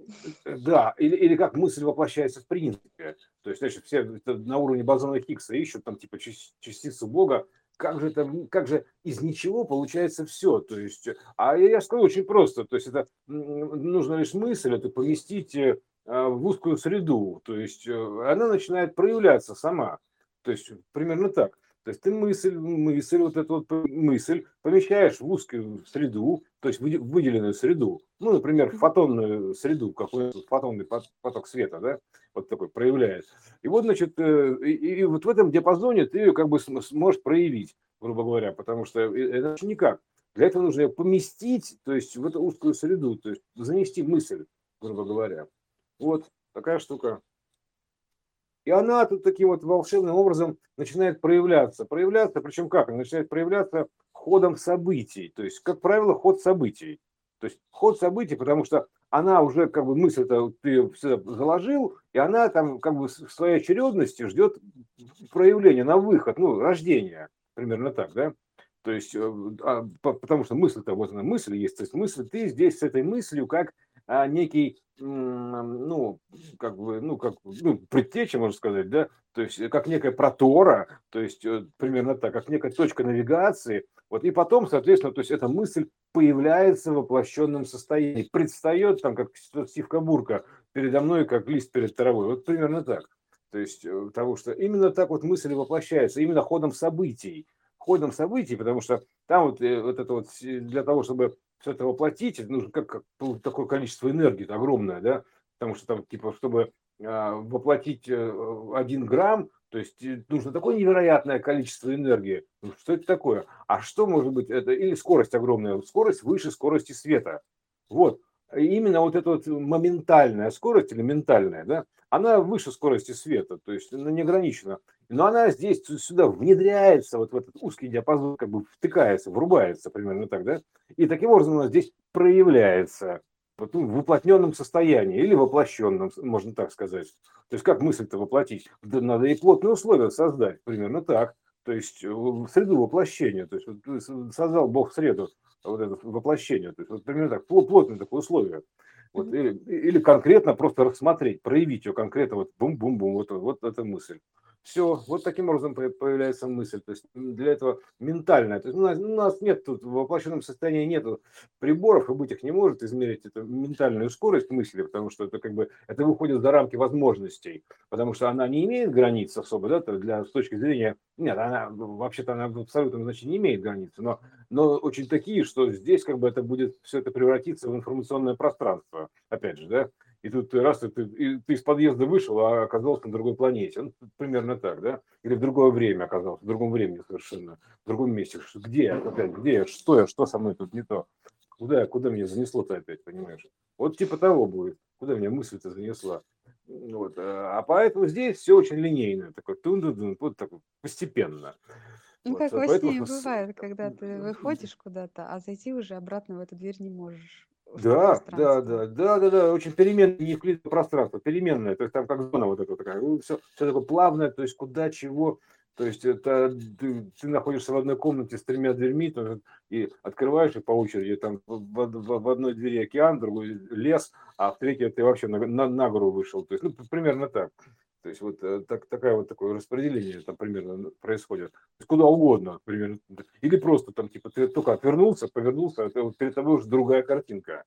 Э, да, или, или как мысль воплощается в принципе. То есть, значит, все на уровне бозона Хиггса ищут там типа частицу Бога, как же это, как же из ничего получается все. То есть, а я скажу очень просто. То есть это нужно лишь мысль это поместить э, в узкую среду. То есть э, она начинает проявляться сама. То есть примерно так. То есть ты мысль, мысль, вот эту вот мысль помещаешь в узкую среду, то есть выделенную среду, ну, например, фотонную среду, какой-то фотонный поток света, да, вот такой проявляет. И вот, значит, э, и, и вот в этом диапазоне ты ее как бы сможешь проявить, грубо говоря, потому что это никак. Для этого нужно ее поместить, то есть в эту узкую среду, то есть занести мысль, грубо говоря. Вот такая штука. И она тут таким вот волшебным образом начинает проявляться. Проявляться, причем как? Она начинает проявляться ходом событий. То есть, как правило, ход событий. То есть ход событий, потому что она уже как бы мысль-то ты все заложил, и она там как бы в своей очередности ждет проявления на выход, ну, рождения, примерно так, да? То есть, э, а, потому что мысль-то, вот она мысль есть, то есть мысль, ты здесь с этой мыслью как а, некий, ну, как бы, ну, как, ну, предтеча, можно сказать, да, то есть как некая протора, то есть э, примерно так, как некая точка навигации, вот, и потом, соответственно, то есть эта мысль появляется в воплощенном состоянии, предстает там, как Стивка Бурка передо мной, как лист перед травой, вот примерно так. То есть, э, потому что именно так вот мысль воплощается, именно ходом событий, ходом событий, потому что там вот, э, вот это вот для того, чтобы все это воплотить, это нужно как, как такое количество энергии огромное, да, потому что там, типа, чтобы а, воплотить э, один грамм, то есть э, нужно такое невероятное количество энергии. Ну, что это такое? А что может быть? Это или скорость огромная, скорость выше скорости света. Вот. Именно вот эта вот моментальная скорость или ментальная, да, она выше скорости света, то есть она неограничена. Но она здесь сюда внедряется, вот в этот узкий диапазон, как бы втыкается, врубается примерно так, да, и таким образом она здесь проявляется ну, в уплотненном состоянии или воплощенном, можно так сказать. То есть как мысль-то воплотить? Да надо и плотные условия создать, примерно так. То есть в среду воплощения, то есть создал Бог среду, вот это воплощение, то есть вот примерно так, плотное такое условие. Вот, или, или конкретно просто рассмотреть, проявить ее конкретно, вот бум-бум-бум, вот, вот эта мысль. Все, вот таким образом появляется мысль. То есть для этого ментальная. То есть у нас, у нас нет тут в воплощенном состоянии нет приборов, и быть их не может измерить эту ментальную скорость мысли, потому что это как бы это выходит за рамки возможностей, потому что она не имеет границ особо, да, для, с точки зрения, нет, она вообще-то она в абсолютном значении не имеет границ, но, но очень такие, что здесь как бы это будет все это превратиться в информационное пространство, опять же, да, и тут раз ты, ты, ты из подъезда вышел, а оказался на другой планете. Ну, примерно так, да? Или в другое время оказался, в другом времени совершенно, в другом месте. Где я опять, где я, что я, что со мной тут не то? Куда, куда меня занесло-то опять, понимаешь? Вот типа того будет, куда меня мысль-то занесла. Вот. А, а поэтому здесь все очень линейно, такое тун -дун вот так постепенно. Ну, вот. как во сне бывает, когда ты выходишь куда-то, а зайти уже обратно в эту дверь не можешь. Да, да, да, да, да, да, очень переменное, не евклидное пространство, переменное, то есть там как зона вот эта такая, все, все такое плавное, то есть куда, чего, то есть это ты, ты находишься в одной комнате с тремя дверьми то, и открываешь и по очереди там в, в, в одной двери океан, в другой лес, а в третьей ты вообще на, на, на гору вышел, то есть ну примерно так. То есть вот э, так, такая вот такое распределение там примерно происходит. То есть куда угодно, примерно. Или просто там типа ты только отвернулся, повернулся, это вот перед тобой уже другая картинка.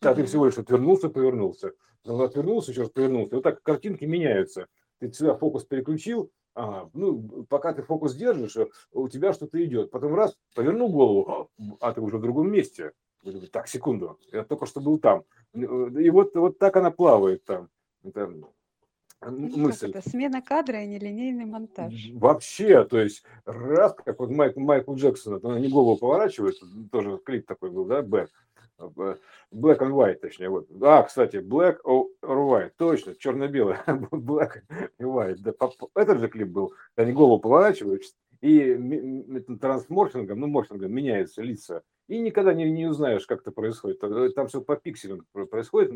Да, ты всего лишь отвернулся, повернулся. Но отвернулся, еще раз повернулся. Вот так картинки меняются. Ты сюда фокус переключил, ага, ну, пока ты фокус держишь, э, у тебя что-то идет. Потом раз, повернул голову, а ты уже в другом месте. Так, секунду, я только что был там. И вот, вот так она плавает там. Это мысль. Это смена кадра и нелинейный монтаж. Вообще, то есть раз, как вот Майк, Майкл Джексон, это они голову поворачивают, тоже клип такой был, да, Black, Black and White, точнее, вот. А, кстати, Black or White, точно, черно-белый, Black and White. Да, этот же клип был, они голову поворачивают, и трансморфингом, ну, морфингом меняются лица. И никогда не, не узнаешь, как это происходит. Там все по пикселям происходит,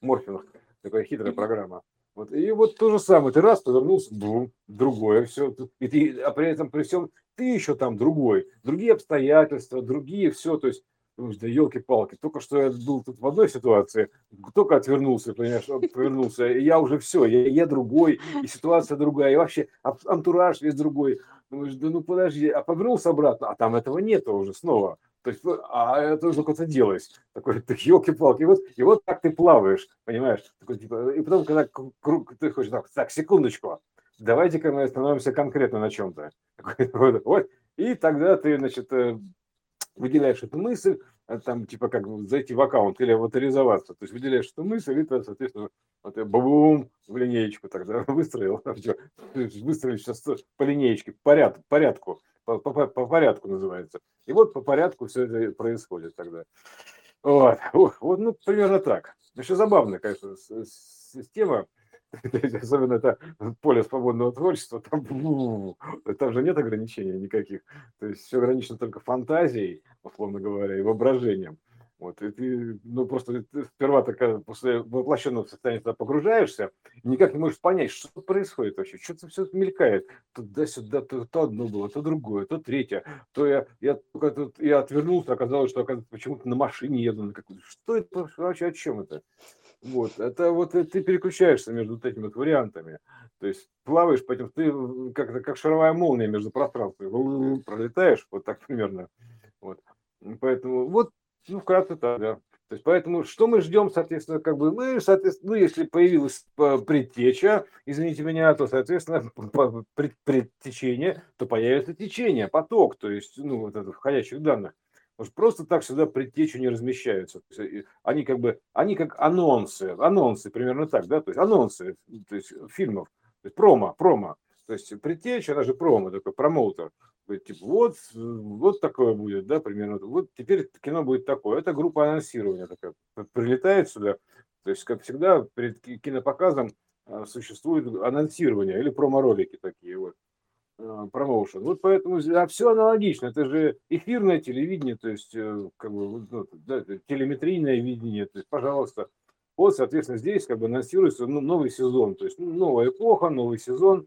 морфинг, такая хитрая программа. Вот, и вот то же самое, ты раз повернулся, бум, другое, все, и ты, а при этом при всем ты еще там другой, другие обстоятельства, другие все, то есть, да елки-палки, только что я был тут в одной ситуации, только отвернулся, понимаешь, повернулся, и я уже все, я, я другой, и ситуация другая, и вообще антураж весь другой. Думаешь, да ну подожди, а повернулся обратно, а там этого нету уже снова. То есть, а это нужно как-то делать. Такой, так елки-палки. И вот, и вот так ты плаваешь, понимаешь? Такой, типа, и потом, когда круг, ты хочешь, так, так секундочку, давайте-ка мы остановимся конкретно на чем-то. Вот, вот. И тогда ты, значит, э, выделяешь эту мысль, э, там, типа, как зайти в аккаунт или авторизоваться. То есть выделяешь эту мысль, и ты, соответственно, вот, бум в линеечку тогда выстроил. Выстроил сейчас по линеечке, по порядку, порядку по, по, по порядку называется. И вот по порядку все это происходит тогда. Вот, вот ну, примерно так. Еще забавно, конечно, система, особенно это поле свободного творчества, там, там же нет ограничений никаких. То есть все ограничено только фантазией, условно говоря, и воображением. Вот, и ты, ну, просто ты сперва так, после воплощенного состояния туда погружаешься, никак не можешь понять, что происходит вообще, что-то все мелькает. Туда-сюда, то, то одно было, то другое, то третье. То я, я, только тут, я отвернулся, оказалось, что оказывается, почему-то на машине еду. На какую что это вообще, о чем это? Вот, это вот э, ты переключаешься между вот этими вот вариантами. То есть плаваешь по этим, ты как, как шаровая молния между пространствами, пролетаешь, вот так примерно. Вот. Поэтому вот ну, вкратце так, да. То есть, поэтому что мы ждем, соответственно, как бы мы, соответственно, ну, если появилась э, предтеча, извините меня, то, соответственно, предтечение, то появится течение, поток, то есть, ну, вот это входящих данных. Потому что просто так сюда предтечу не размещаются. Есть, они как бы, они как анонсы, анонсы примерно так, да, то есть анонсы, то есть фильмов, то есть промо, промо. То есть предтеча, она же промо, такой промоутер. Типа, вот, вот такое будет, да, примерно. Вот теперь кино будет такое. Это группа анонсирования такая. Прилетает сюда. То есть, как всегда, перед кинопоказом а, существует анонсирование или промо-ролики такие вот а, промоушен. Вот поэтому а все аналогично. Это же эфирное телевидение, то есть э, как бы ну, да, телеметрийное видение. То есть, пожалуйста, вот, соответственно, здесь как бы анонсируется ну, новый сезон, то есть ну, новая эпоха, новый сезон.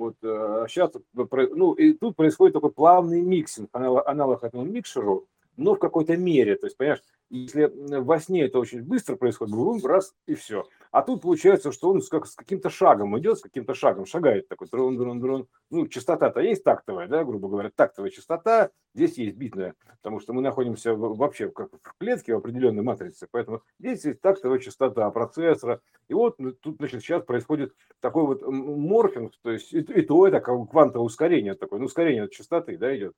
Вот сейчас, ну и тут происходит такой плавный миксинг, аналог, аналог этому микшеру, но в какой-то мере. То есть, понимаешь, если во сне это очень быстро происходит, бум, раз и все. А тут получается, что он как, с каким-то шагом идет, с каким-то шагом шагает такой дрон, дрон, дрон. Ну, частота-то есть тактовая, да, грубо говоря, тактовая частота, здесь есть битная, потому что мы находимся вообще как в клетке в определенной матрице, поэтому здесь есть тактовая частота процессора. И вот ну, тут, значит, сейчас происходит такой вот морфинг, то есть и, и то это как квантовое ускорение такое, ну, ускорение частоты, да, идет,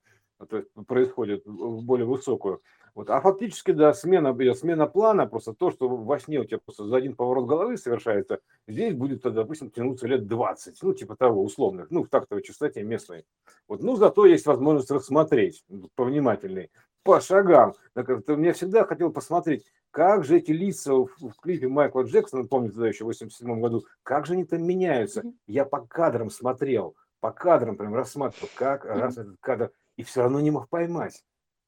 то есть происходит в более высокую. Вот. А фактически, да, смена, смена плана, просто то, что во сне у тебя просто за один поворот головы совершается, здесь будет, допустим, тянуться лет 20, ну, типа того, условных, ну, в тактовой частоте местной. Вот. Ну, зато есть возможность рассмотреть повнимательней, по шагам. Я всегда хотел посмотреть, как же эти лица в, в клипе Майкла Джексона, помню тогда еще в 87 году, как же они там меняются. Я по кадрам смотрел, по кадрам прям рассматривал, как раз этот кадр, и все равно не мог поймать.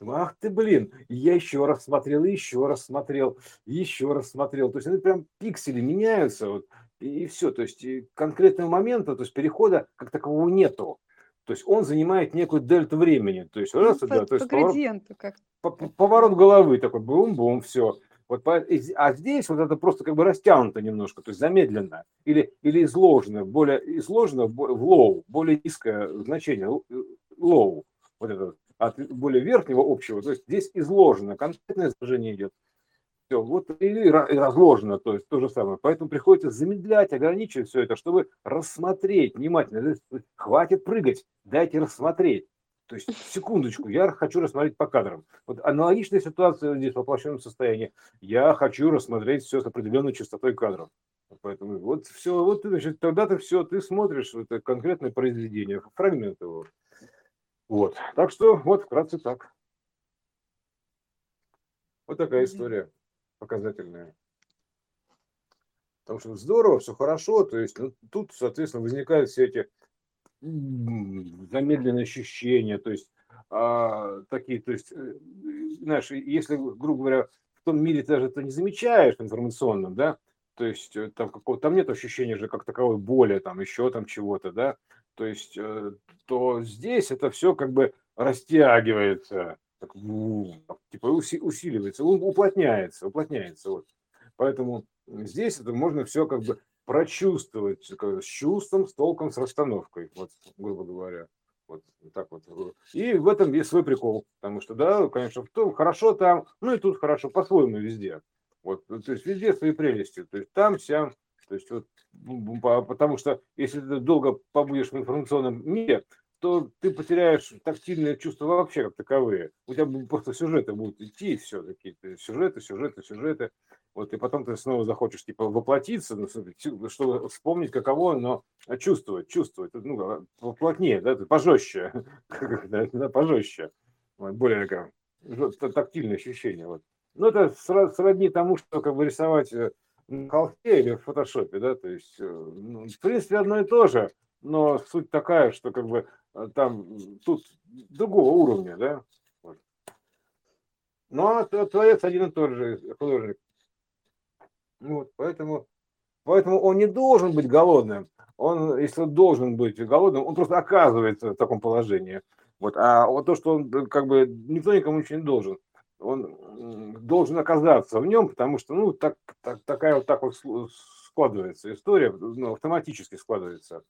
Ах ты, блин, я еще раз смотрел, еще раз смотрел, еще раз смотрел. То есть они прям пиксели меняются, вот, и, и все. То есть конкретного момента, то есть перехода как такового нету. То есть он занимает некую дельту времени. То есть, раз, по, да, то есть по поворот, как. поворот головы такой, бум-бум, все. Вот, а здесь вот это просто как бы растянуто немножко, то есть замедленно или, или изложено, более изложено в low, более низкое значение, low, вот это от более верхнего общего, то есть здесь изложено, конкретное изложение идет. Все, вот и разложено, то есть то же самое. Поэтому приходится замедлять, ограничивать все это, чтобы рассмотреть внимательно. Хватит прыгать, дайте рассмотреть. То есть, секундочку, я хочу рассмотреть по кадрам. Вот аналогичная ситуация здесь в воплощенном состоянии. Я хочу рассмотреть все с определенной частотой кадров. Поэтому вот все, вот значит, тогда ты все, ты смотришь это конкретное произведение, фрагмент его. Вот. Так что вот вкратце так. Вот такая история показательная. Потому что здорово, все хорошо, то есть ну, тут, соответственно, возникают все эти замедленные ощущения, то есть а, такие, то есть, э, знаешь, если, грубо говоря, в том мире ты даже это не замечаешь информационном, да, то есть э, там какого там нет ощущения же как таковой боли, там еще там чего-то, да, то есть, э, то здесь это все как бы растягивается, так, типа усиливается, уплотняется, уплотняется. Вот. Поэтому здесь это можно все как бы прочувствовать с чувством, с толком, с расстановкой, вот, грубо говоря. Вот так вот. И в этом есть свой прикол, потому что, да, конечно, том хорошо там, ну и тут хорошо, по-своему везде. Вот, то есть везде свои прелести. То есть там, сям, то есть вот, потому что если ты долго побудешь в информационном мире, то ты потеряешь тактильные чувства вообще как таковые. У тебя просто сюжеты будут идти, все такие сюжеты, сюжеты, сюжеты. Вот и потом ты снова захочешь типа воплотиться, ну, чтобы вспомнить каково, но чувствовать, чувствовать, ну, плотнее, да, пожестче, пожестче, более такое тактильное ощущение. Вот. Ну, это сродни тому, что как бы рисовать э, на холсте или в фотошопе, да, то есть, э, ну, в принципе, одно и то же, но суть такая, что как бы там тут другого уровня, да. Вот. Ну, а творец один и тот же художник. Вот, поэтому, поэтому он не должен быть голодным. Он, если он должен быть голодным, он просто оказывается в таком положении. Вот. А вот то, что он как бы никто никому ничего не должен он должен оказаться в нем, потому что, ну, так, так, такая вот так вот складывается история, ну, автоматически складывается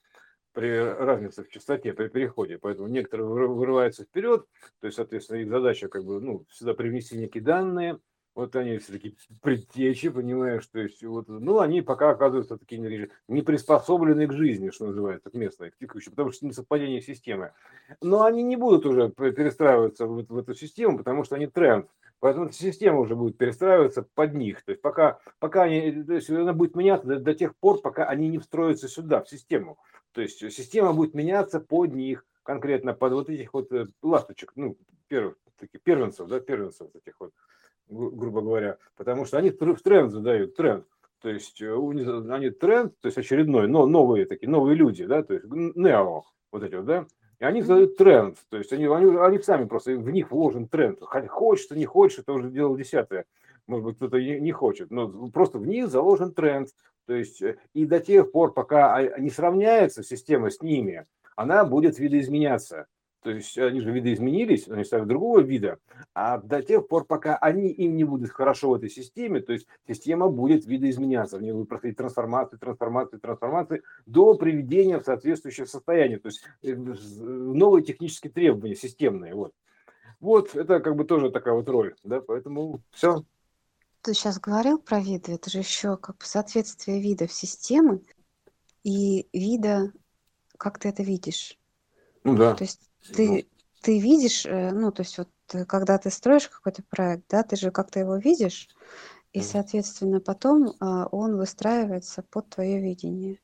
при разнице в частоте, при переходе. Поэтому некоторые вырываются вперед, то есть, соответственно, их задача как бы, ну, всегда привнести некие данные, вот они все-таки предтечи, понимаешь, то есть вот, ну, они пока оказываются такие не приспособлены к жизни, что называется, к местной, к текущей, потому что не совпадение системы. Но они не будут уже перестраиваться в, в эту систему, потому что они тренд, Поэтому система уже будет перестраиваться под них. То есть пока, пока они, то есть она будет меняться до, до тех пор, пока они не встроятся сюда, в систему. То есть система будет меняться под них, конкретно под вот этих вот э, ласточек, ну, первых, таких первенцев, да, первенцев этих вот, грубо говоря. Потому что они в тренд задают, тренд. То есть э, они тренд, то есть очередной, но новые такие, новые люди, да, то есть нео, вот эти вот, да, и они задают тренд, то есть они, они, они сами просто, в них вложен тренд. Хочется, не хочет, это уже дело десятое. Может быть, кто-то не хочет, но просто в них заложен тренд. То есть э, и до тех пор, пока а, не сравняется система с ними, она будет видоизменяться. То есть они же видоизменились, они стали другого вида, а до тех пор, пока они им не будут хорошо в этой системе, то есть система будет видоизменяться, в ней будет проходить трансформации, трансформации, трансформации до приведения в соответствующее состояние, то есть э, новые технические требования системные. Вот. вот это как бы тоже такая вот роль, да, поэтому все. Ты сейчас говорил про виды, это же еще как бы соответствие видов системы и вида, как ты это видишь. Ну да. То есть ты, ну. ты видишь, э, ну, то есть вот э, когда ты строишь какой-то проект, да, ты же как-то его видишь, и, соответственно, потом а, он выстраивается под твое видение.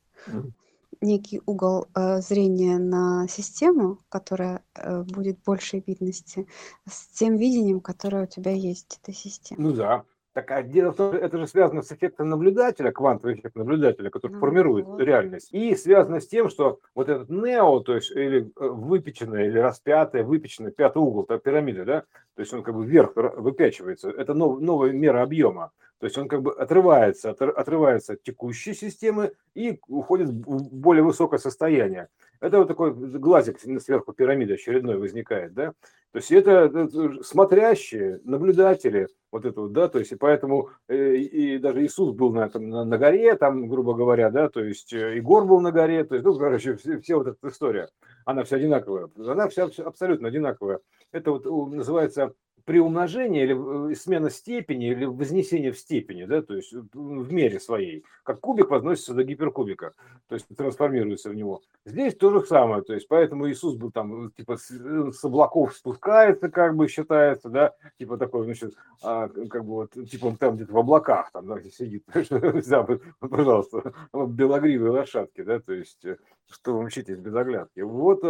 Некий угол а, зрения на систему, которая а, будет большей видности, с тем видением, которое у тебя есть этой системы. Ну да. Так а дело в том, это же связано с эффектом наблюдателя, квантовый эффект наблюдателя, который ну, формирует вот. реальность. И связано с тем, что вот этот нео, то есть или э, выпеченное, или распятое, выпеченное, пятый угол, так, пирамида, да, то есть он как бы вверх выпячивается, это нов, новая мера объема. То есть он как бы отрывается, отрывается от текущей системы и уходит в более высокое состояние. Это вот такой глазик сверху пирамиды очередной возникает, да. То есть это, смотрящие, наблюдатели, вот это вот, да, то есть и поэтому э, и даже Иисус был на, этом, на, на горе, там, грубо говоря, да, то есть э, и Гор был на горе, то есть, ну, короче, все, все вот эта история, она вся одинаковая, она вся абсолютно одинаковая. Это вот называется при умножении или э, смена степени или вознесение в степени, да, то есть в мере своей, как кубик возносится до гиперкубика, то есть трансформируется в него. Здесь то же самое, то есть поэтому Иисус был там типа с, э, облаков спускается, как бы считается, да, типа такой, значит, а, как бы вот, типа он там где-то в облаках там, да, сидит, пожалуйста, белогривые лошадки, да, то есть э, что вы мчитесь без оглядки. Вот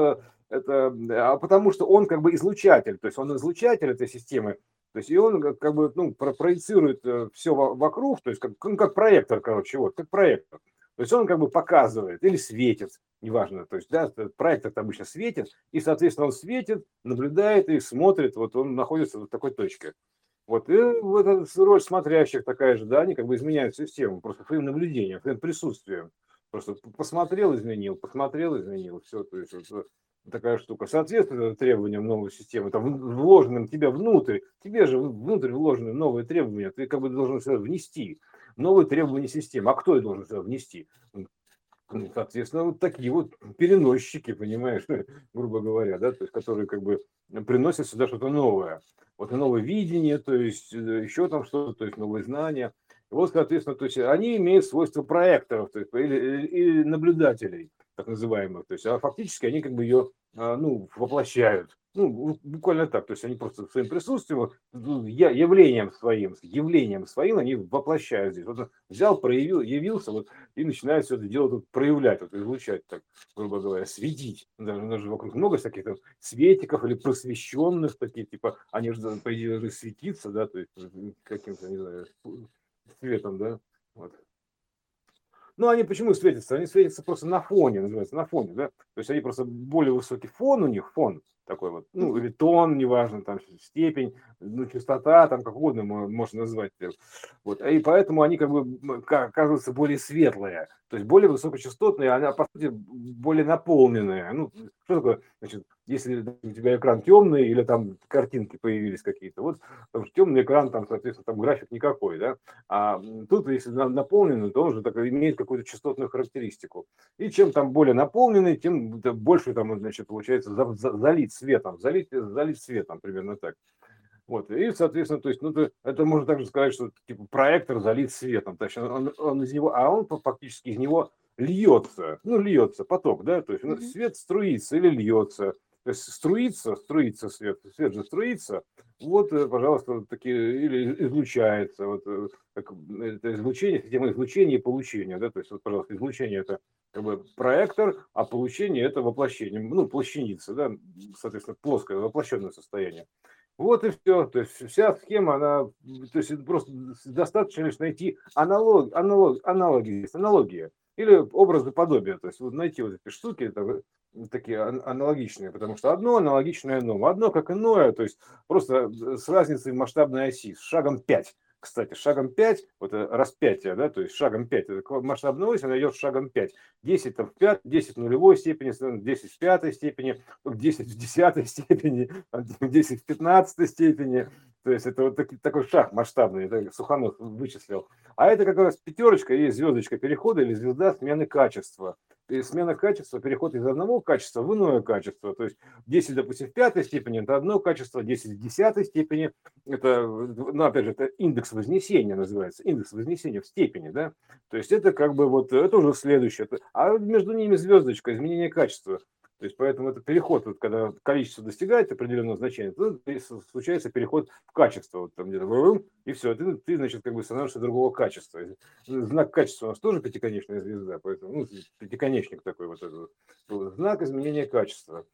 это, а потому что он как бы излучатель, то есть он излучатель этой системы, то есть и он как бы ну, проецирует э, все вокруг, то есть как, ну, как проектор, короче, вот, как проектор. То есть он как бы показывает или светит, неважно, то есть да, проектор обычно светит, и, соответственно, он светит, наблюдает и смотрит, вот он находится в такой точке. Вот, и вот эта роль смотрящих такая же, да, они как бы изменяют систему, просто своим наблюдением, своим присутствием. Просто посмотрел, изменил, посмотрел, изменил, все, то есть вот, такая штука, соответствует требованиям новой системы, там, вложенным тебя внутрь, тебе же внутрь вложены новые требования, ты как бы должен сюда внести новые требования системы. А кто их должен сюда внести? Ну, соответственно, вот такие вот переносчики, понимаешь, грубо говоря, да, то есть, которые как бы приносят сюда что-то новое. Вот новое видение, то есть э, еще там что-то, то есть новые знания. И вот, соответственно, то есть они имеют свойства проекторов то есть, или, или наблюдателей так называемых. То есть, а фактически они как бы ее а, ну, воплощают. Ну, буквально так. То есть они просто своим присутствием, ну, явлением своим, явлением своим они воплощают здесь. Вот взял, проявил, явился, вот, и начинает все это дело тут проявлять, вот, излучать, так, грубо говоря, светить. Даже, даже вокруг много всяких там светиков или просвещенных таких, типа, они же, по идее, светиться, да, то есть каким-то, не знаю, светом, да, вот. Ну, они почему светятся? Они светятся просто на фоне, называется, на фоне, да? То есть они просто более высокий фон у них, фон такой вот, ну, или тон, неважно, там степень, ну, частота, там как угодно можно назвать. Вот. И поэтому они как бы оказываются более светлые, то есть более высокочастотные, они, по сути, более наполненные. Ну, что такое, значит, если у тебя экран темный или там картинки появились какие-то, вот там темный экран, там, соответственно, там график никакой, да, а тут, если наполненный, то он же так, имеет какую-то частотную характеристику. И чем там более наполненный, тем больше там, значит, получается залить светом, залить, залить светом, примерно так. Вот, и, соответственно, то есть, ну, то, это можно также сказать, что типа проектор залит светом, то есть он, он из него, а он фактически из него льется, ну, льется поток, да, то есть свет струится или льется, то есть струится, струится свет, свет же струится, Вот, э, пожалуйста, такие, или излучается, вот, э, как, это излучение, система излучения и получения, да, то есть, вот, пожалуйста, излучение это как бы проектор, а получение это воплощение, ну, плащаница, да, соответственно, плоское, воплощенное состояние. Вот и все. То есть вся схема, она, то есть просто достаточно лишь найти аналог, аналог, аналоги, аналогия или образы подобия. То есть вот найти вот эти штуки, это, такие аналогичные, потому что одно аналогичное иному, одно как иное, то есть просто с разницей масштабной оси, с шагом 5 кстати, шагом 5, вот распятие, да, то есть шагом 5, это масштабная ось, она идет шагом 5. 10 там, в 5, 10 в нулевой степени, 10 в пятой степени, 10 в десятой степени, 10 в 15 степени. То есть это вот такой шаг масштабный, это Суханов вычислил. А это как раз пятерочка и звездочка перехода или звезда смены качества смена качества, переход из одного качества в иное качество. То есть 10, допустим, в пятой степени это одно качество, 10 в десятой степени это, ну, опять же, это индекс вознесения называется, индекс вознесения в степени, да. То есть это как бы вот, это уже следующее. А между ними звездочка, изменение качества. То есть поэтому это переход, вот, когда количество достигает определенного значения, то случается переход в качество, вот там где-то, и все, ты, ты, значит, как бы становишься другого качества. Знак качества у нас тоже пятиконечная звезда, поэтому, ну, пятиконечник такой вот этот, знак изменения качества.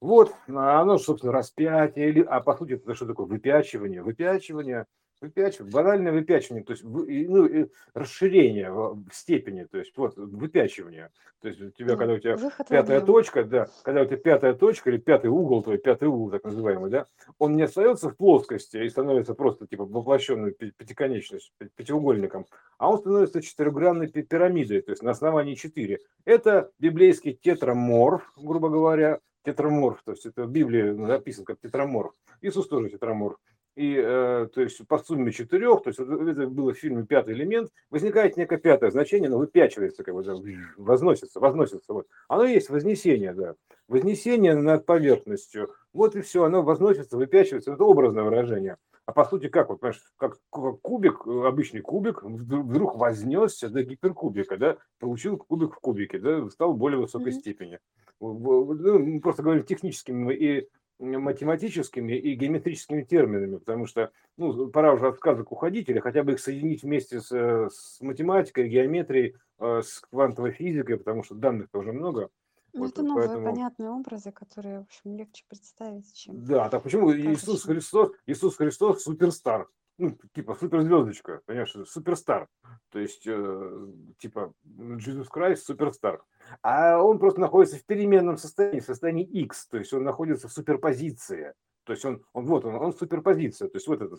Вот, а оно, собственно, распятие, или, а по сути это что такое? Выпячивание. Выпячивание – выпячивание, банальное выпячивание, то есть ну, расширение в степени, то есть вот выпячивание. То есть у тебя, когда у тебя пятая точка, да, когда у тебя пятая точка или пятый угол, твой пятый угол, так называемый, да, он не остается в плоскости и становится просто типа воплощенной пятиконечностью, пятиугольником, а он становится четырехгранной пирамидой, то есть на основании четыре. Это библейский тетраморф, грубо говоря, тетраморф, то есть это в Библии написано как тетраморф. Иисус тоже тетраморф и э, то есть по сумме четырех, то есть это было в фильме «Пятый элемент», возникает некое пятое значение, оно выпячивается, как бы, да, возносится, возносится. Вот. Оно есть вознесение, да, вознесение над поверхностью. Вот и все, оно возносится, выпячивается, это образное выражение. А по сути, как, вот, понимаешь, как кубик, обычный кубик, вдруг вознесся до гиперкубика, да, получил кубик в кубике, да, стал более высокой mm-hmm. степени. Ну, просто говорим техническими и математическими и геометрическими терминами, потому что ну, пора уже от сказок уходить или хотя бы их соединить вместе с, с математикой, геометрией, э, с квантовой физикой, потому что данных-то уже много. Ну, вот, это новые поэтому... понятные образы, которые, в общем, легче представить, чем... Да, так почему Иисус Христос, Иисус Христос суперстар? Ну, типа суперзвездочка, понимаешь, суперстар. То есть, э, типа, Jesus Christ суперстар. А он просто находится в переменном состоянии, в состоянии X, то есть он находится в суперпозиции. То есть он, он вот он, он суперпозиция. То есть вот это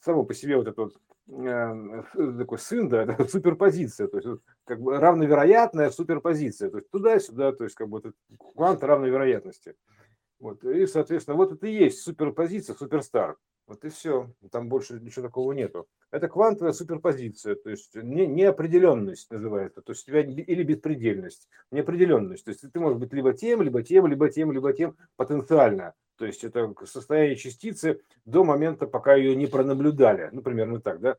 само по себе вот этот вот, э, такой сын, да, это суперпозиция. То есть вот, как бы равновероятная суперпозиция. То есть туда-сюда, то есть как бы это квант равной вероятности. Вот. И, соответственно, вот это и есть суперпозиция, суперстар. Вот и все. Там больше ничего такого нету. Это квантовая суперпозиция, то есть не, неопределенность называется, то есть у тебя или беспредельность, неопределенность. То есть ты можешь быть либо тем, либо тем, либо тем, либо тем потенциально. То есть это состояние частицы до момента, пока ее не пронаблюдали. Ну, примерно так, да?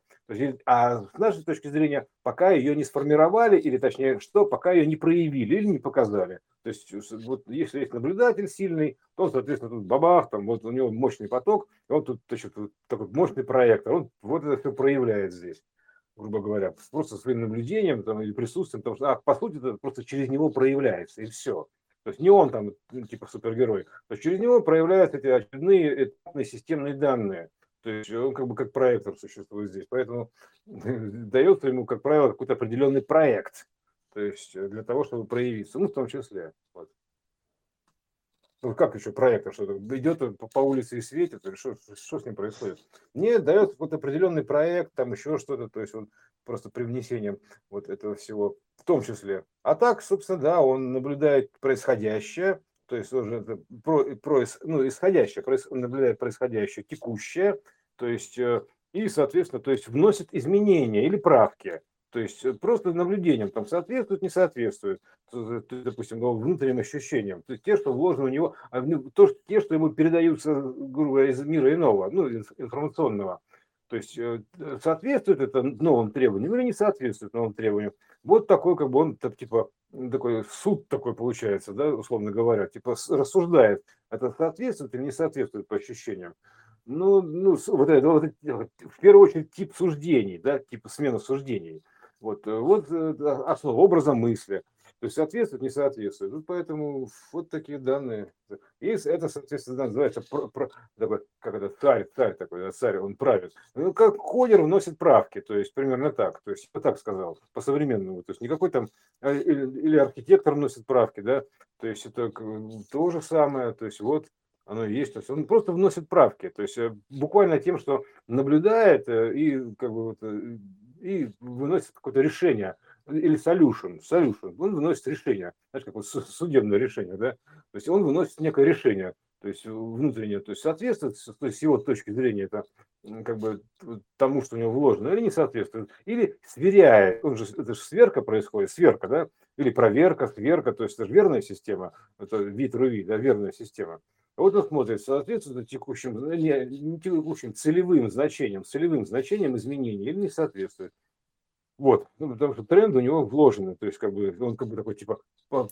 А с нашей точки зрения, пока ее не сформировали, или точнее, что, пока ее не проявили или не показали. То есть, вот если есть наблюдатель сильный, то, соответственно, тут бабах, там вот у него мощный поток, и он тут значит, такой мощный проектор, он вот это все проявляет здесь грубо говоря, просто своим наблюдением там, или присутствием, потому что, а, по сути, это просто через него проявляется, и все. То есть не он там ну, типа супергерой. То есть через него проявляются эти очередные этапные системные данные. То есть он как бы как проектор существует здесь. Поэтому дается ему, как правило, какой-то определенный проект. То есть для того, чтобы проявиться. Ну, в том числе. Вот. Ну, как еще проектор, что идет по, улице и светит, что, что с ним происходит? Нет, дает вот определенный проект, там еще что-то, то есть он просто привнесением вот этого всего в том числе. А так, собственно, да, он наблюдает происходящее, то есть уже это про, про, ну, исходящее, проис, наблюдает происходящее, текущее, то есть э, и, соответственно, то есть вносит изменения или правки. То есть э, просто наблюдением там соответствует, не соответствует, допустим, внутренним ощущениям. То есть те, что вложено у него, а то, те, что ему передаются, грубо говоря, из мира иного, ну, информационного. То есть э, соответствует это новым требованиям или не соответствует новым требованиям. Вот такой, как бы он, типа, такой суд такой получается, да, условно говоря, типа рассуждает, это соответствует или не соответствует по ощущениям. ну, ну, вот это, вот, в первую очередь, тип суждений, да, типа смена суждений. Вот, э, вот э, основа образа мысли. То есть соответствует, не соответствует. Вот поэтому вот такие данные. И это, соответственно, называется про, про, такой, как это, царь, царь такой, царь, он правит. Ну, как кодер вносит правки, то есть примерно так. То есть, я так сказал, по-современному. То есть никакой там, а, или, или архитектор вносит правки, да, то есть это то же самое. То есть вот оно есть. То есть он просто вносит правки. То есть э, буквально тем, что наблюдает э, и как бы вот, и выносит какое-то решение или solution, solution, он выносит решение, знаешь, как вот судебное решение, да, то есть он выносит некое решение, то есть внутреннее, то есть соответствует, то есть его точки зрения это как бы тому, что у него вложено, или не соответствует, или сверяет, он же, это же сверка происходит, сверка, да, или проверка, сверка, то есть это же верная система, это вид руви, да, верная система. Вот он смотрит, соответствует текущим, не, не текущим целевым значением, целевым значением изменений или не соответствует. Вот, ну, потому что тренд у него вложенный, то есть как бы он как бы такой типа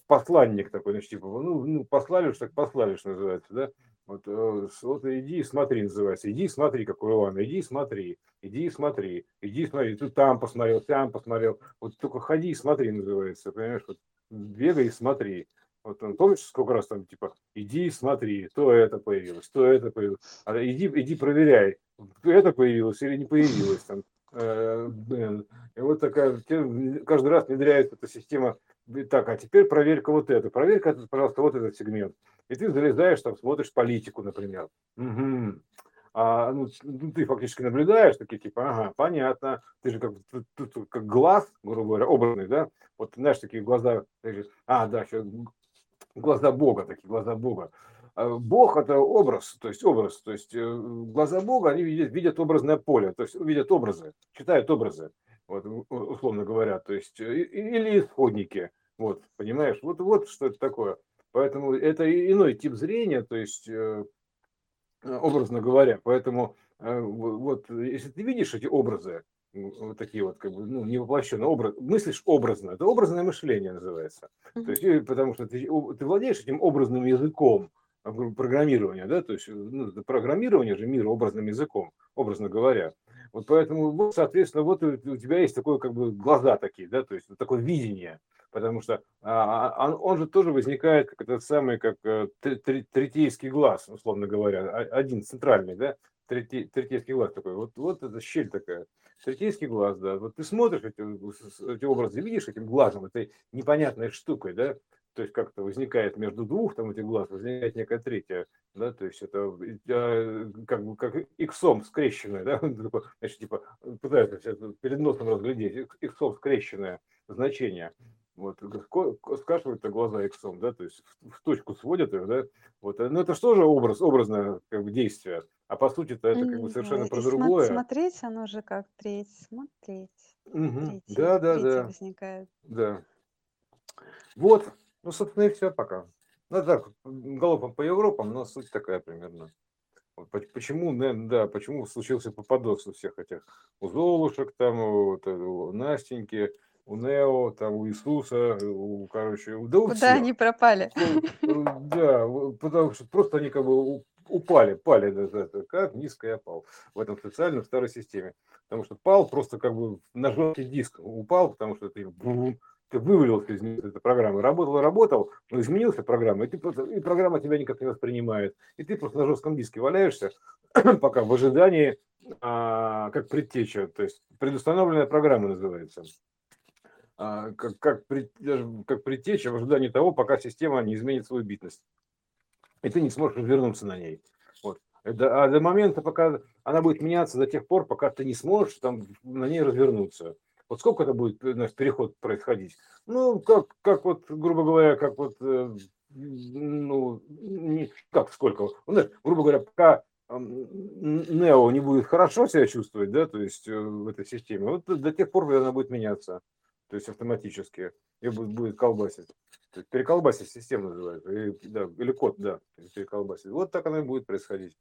посланник такой, значит, типа, ну, ну послали, так послали, называется, да. Вот, э, вот иди и смотри, называется. Иди и смотри, какой Иван, иди и смотри, иди и смотри, иди и смотри. Ты там посмотрел, там посмотрел. Вот только ходи и смотри, называется, понимаешь, вот бегай и смотри. Вот он, помнишь, сколько раз там, типа, иди смотри, то это появилось, то это появилось. А иди, иди проверяй, это появилось или не появилось. Там, э, и вот такая, каждый раз внедряется эта система, так, а теперь проверь-ка вот это, проверь-ка, пожалуйста, вот этот сегмент. И ты залезаешь, там, смотришь политику, например. Угу. А, ну, ну, ты фактически наблюдаешь, такие типа, ага, понятно, ты же как, тут, как глаз, грубо говоря, образный, да, вот знаешь, такие глаза, а, да, сейчас глаза Бога, такие глаза Бога. А Бог это образ, то есть образ, то есть э, глаза Бога, они видят, видят образное поле, то есть видят образы, читают образы, вот, условно говоря, то есть э, или исходники, вот, понимаешь, вот, вот что это такое. Поэтому это иной тип зрения, то есть э, образно говоря, поэтому вот если ты видишь эти образы, вот такие вот, как бы, ну, не образ, мыслишь образно, это образное мышление называется. Mm-hmm. То есть, потому что ты, ты владеешь этим образным языком а, программирования, да, то есть, ну, программирование же мира образным языком, образно говоря. Вот поэтому, вот, соответственно, вот у, тебя есть такое, как бы, глаза такие, да, то есть, такое видение, потому что а, он, он же тоже возникает как этот самый, как э, третейский глаз, условно говоря, один центральный, да, третейский глаз такой, вот, вот эта щель такая. Третейский глаз, да. Вот ты смотришь эти, эти образы, видишь этим глазом, этой непонятной штукой, да, то есть как-то возникает между двух там этих глаз, возникает некая третья, да, то есть это как бы как иксом скрещенное, да, значит, типа пытаются перед носом разглядеть, иксом скрещенное значение. Вот, скашивают глаза иксом, да, то есть в, точку сводят их, да, вот, но ну, это что же образ, образное как бы, действие, а по сути-то это как бы совершенно про другое. Смотреть, оно же как треть, смотреть, угу. да, да, да. возникает. Да. Вот, ну, собственно, и все пока. Ну, так, галопом по Европам, но суть такая примерно. Почему, да, почему случился попадос у всех этих, у Золушек, там, у, у Настеньки, у Нео, там, у Иисуса, у, короче, да у Куда всех. они пропали? Ну, да, потому что просто они как бы упали, пали, да, как низко я пал в этом специальном старой системе. Потому что пал просто как бы на жесткий диск упал, потому что ты, ты вывалился из этой программы. Работал, работал, но изменился программа, и, ты, и программа тебя никак не воспринимает. И ты просто на жестком диске валяешься, пока в ожидании, а, как предтеча, то есть предустановленная программа называется. А, как, как, как предтеча в ожидании того, пока система не изменит свою битность. И ты не сможешь вернуться на ней. Вот. Это, а до момента, пока она будет меняться до тех пор, пока ты не сможешь там на ней развернуться. Вот сколько это будет значит, переход происходить? Ну, как, как вот, грубо говоря, как вот, э, ну, не, как сколько? Ну, знаешь, грубо говоря, пока Нео не будет хорошо себя чувствовать, да, то есть э, в этой системе, вот до тех пор, когда она будет меняться то есть автоматически, и будет колбасить. Переколбасить систему называется, или, да, или код, да, переколбасить. Вот так оно и будет происходить.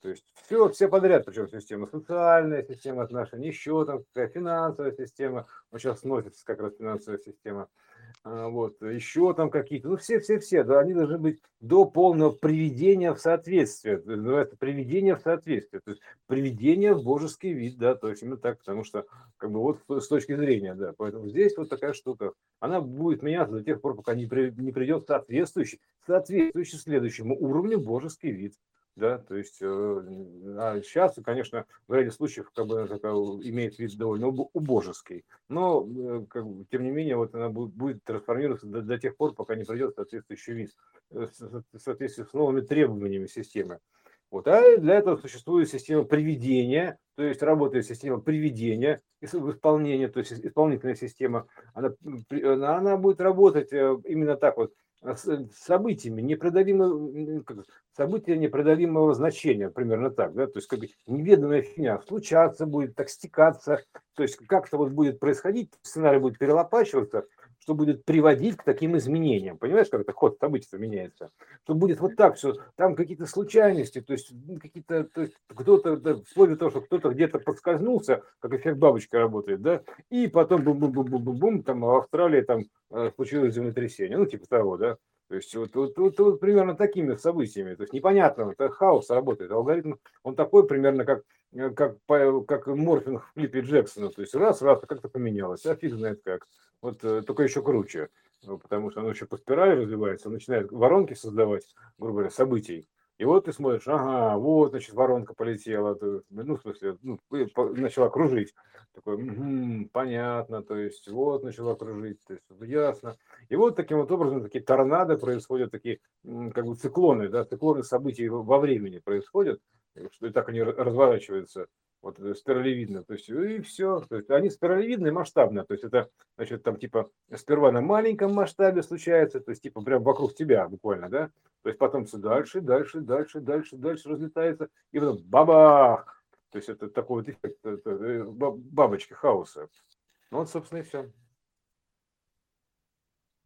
То есть все, все подряд, причем система, социальная система отношений, еще там какая финансовая система, вот сейчас сносится как раз финансовая система. А, вот, еще там какие-то, ну, все-все-все, да, они должны быть до полного приведения в соответствие, называется приведение в соответствие, то есть приведение в божеский вид, да, то есть именно так, потому что, как бы, вот с точки зрения, да, поэтому здесь вот такая штука, она будет меняться до тех пор, пока не, при, не придет соответствующий, соответствующий следующему уровню божеский вид да, то есть э, а сейчас, конечно, в ряде случаев как бы такая, имеет вид довольно убожеский, но э, как тем не менее вот она будет, будет трансформироваться до, до тех пор, пока не придет соответствующий вид э, в соответствии с новыми требованиями системы. Вот. А для этого существует система приведения, то есть работает система приведения в исполнение, то есть исполнительная система, она, она будет работать именно так вот, событиями непреодолимого, события непреодолимого значения, примерно так, да, то есть как бы неведомая фигня случаться будет, так стекаться, то есть как-то вот будет происходить, сценарий будет перелопачиваться, что будет приводить к таким изменениям. Понимаешь, как это ход событий меняется? Что будет вот так все, там какие-то случайности, то есть какие-то, то есть кто-то, да, вплоть до того, что кто-то где-то подскользнулся, как эффект бабочка работает, да, и потом бум-бум-бум-бум-бум, там в Австралии там э, случилось землетрясение, ну типа того, да. То есть вот, вот, вот, вот примерно такими событиями. То есть непонятно, это хаос работает. Алгоритм, он такой примерно, как, э, как, как морфинг в клипе Джексона. То есть раз, раз, как-то поменялось, а фиг знает как. Вот э, только еще круче, ну, потому что оно еще по спирали развивается, начинает воронки создавать, грубо говоря, событий. И вот ты смотришь, ага, вот, значит, воронка полетела, ну, в смысле, ну, начала кружить. Такой, угу, понятно, то есть, вот, начала кружить, то есть, ясно. И вот таким вот образом такие торнадо происходят, такие, как бы циклоны, да, циклоны событий во времени происходят, что и так они разворачиваются вот э, спиралевидно, то есть и все, то есть они спиралевидные, масштабные, то есть это, значит, там типа сперва на маленьком масштабе случается, то есть типа прям вокруг тебя буквально, да, то есть потом все дальше, дальше, дальше, дальше, дальше разлетается, и потом бабах, то есть это такой вот эффект э, бабочки хаоса. Ну вот, собственно, и все.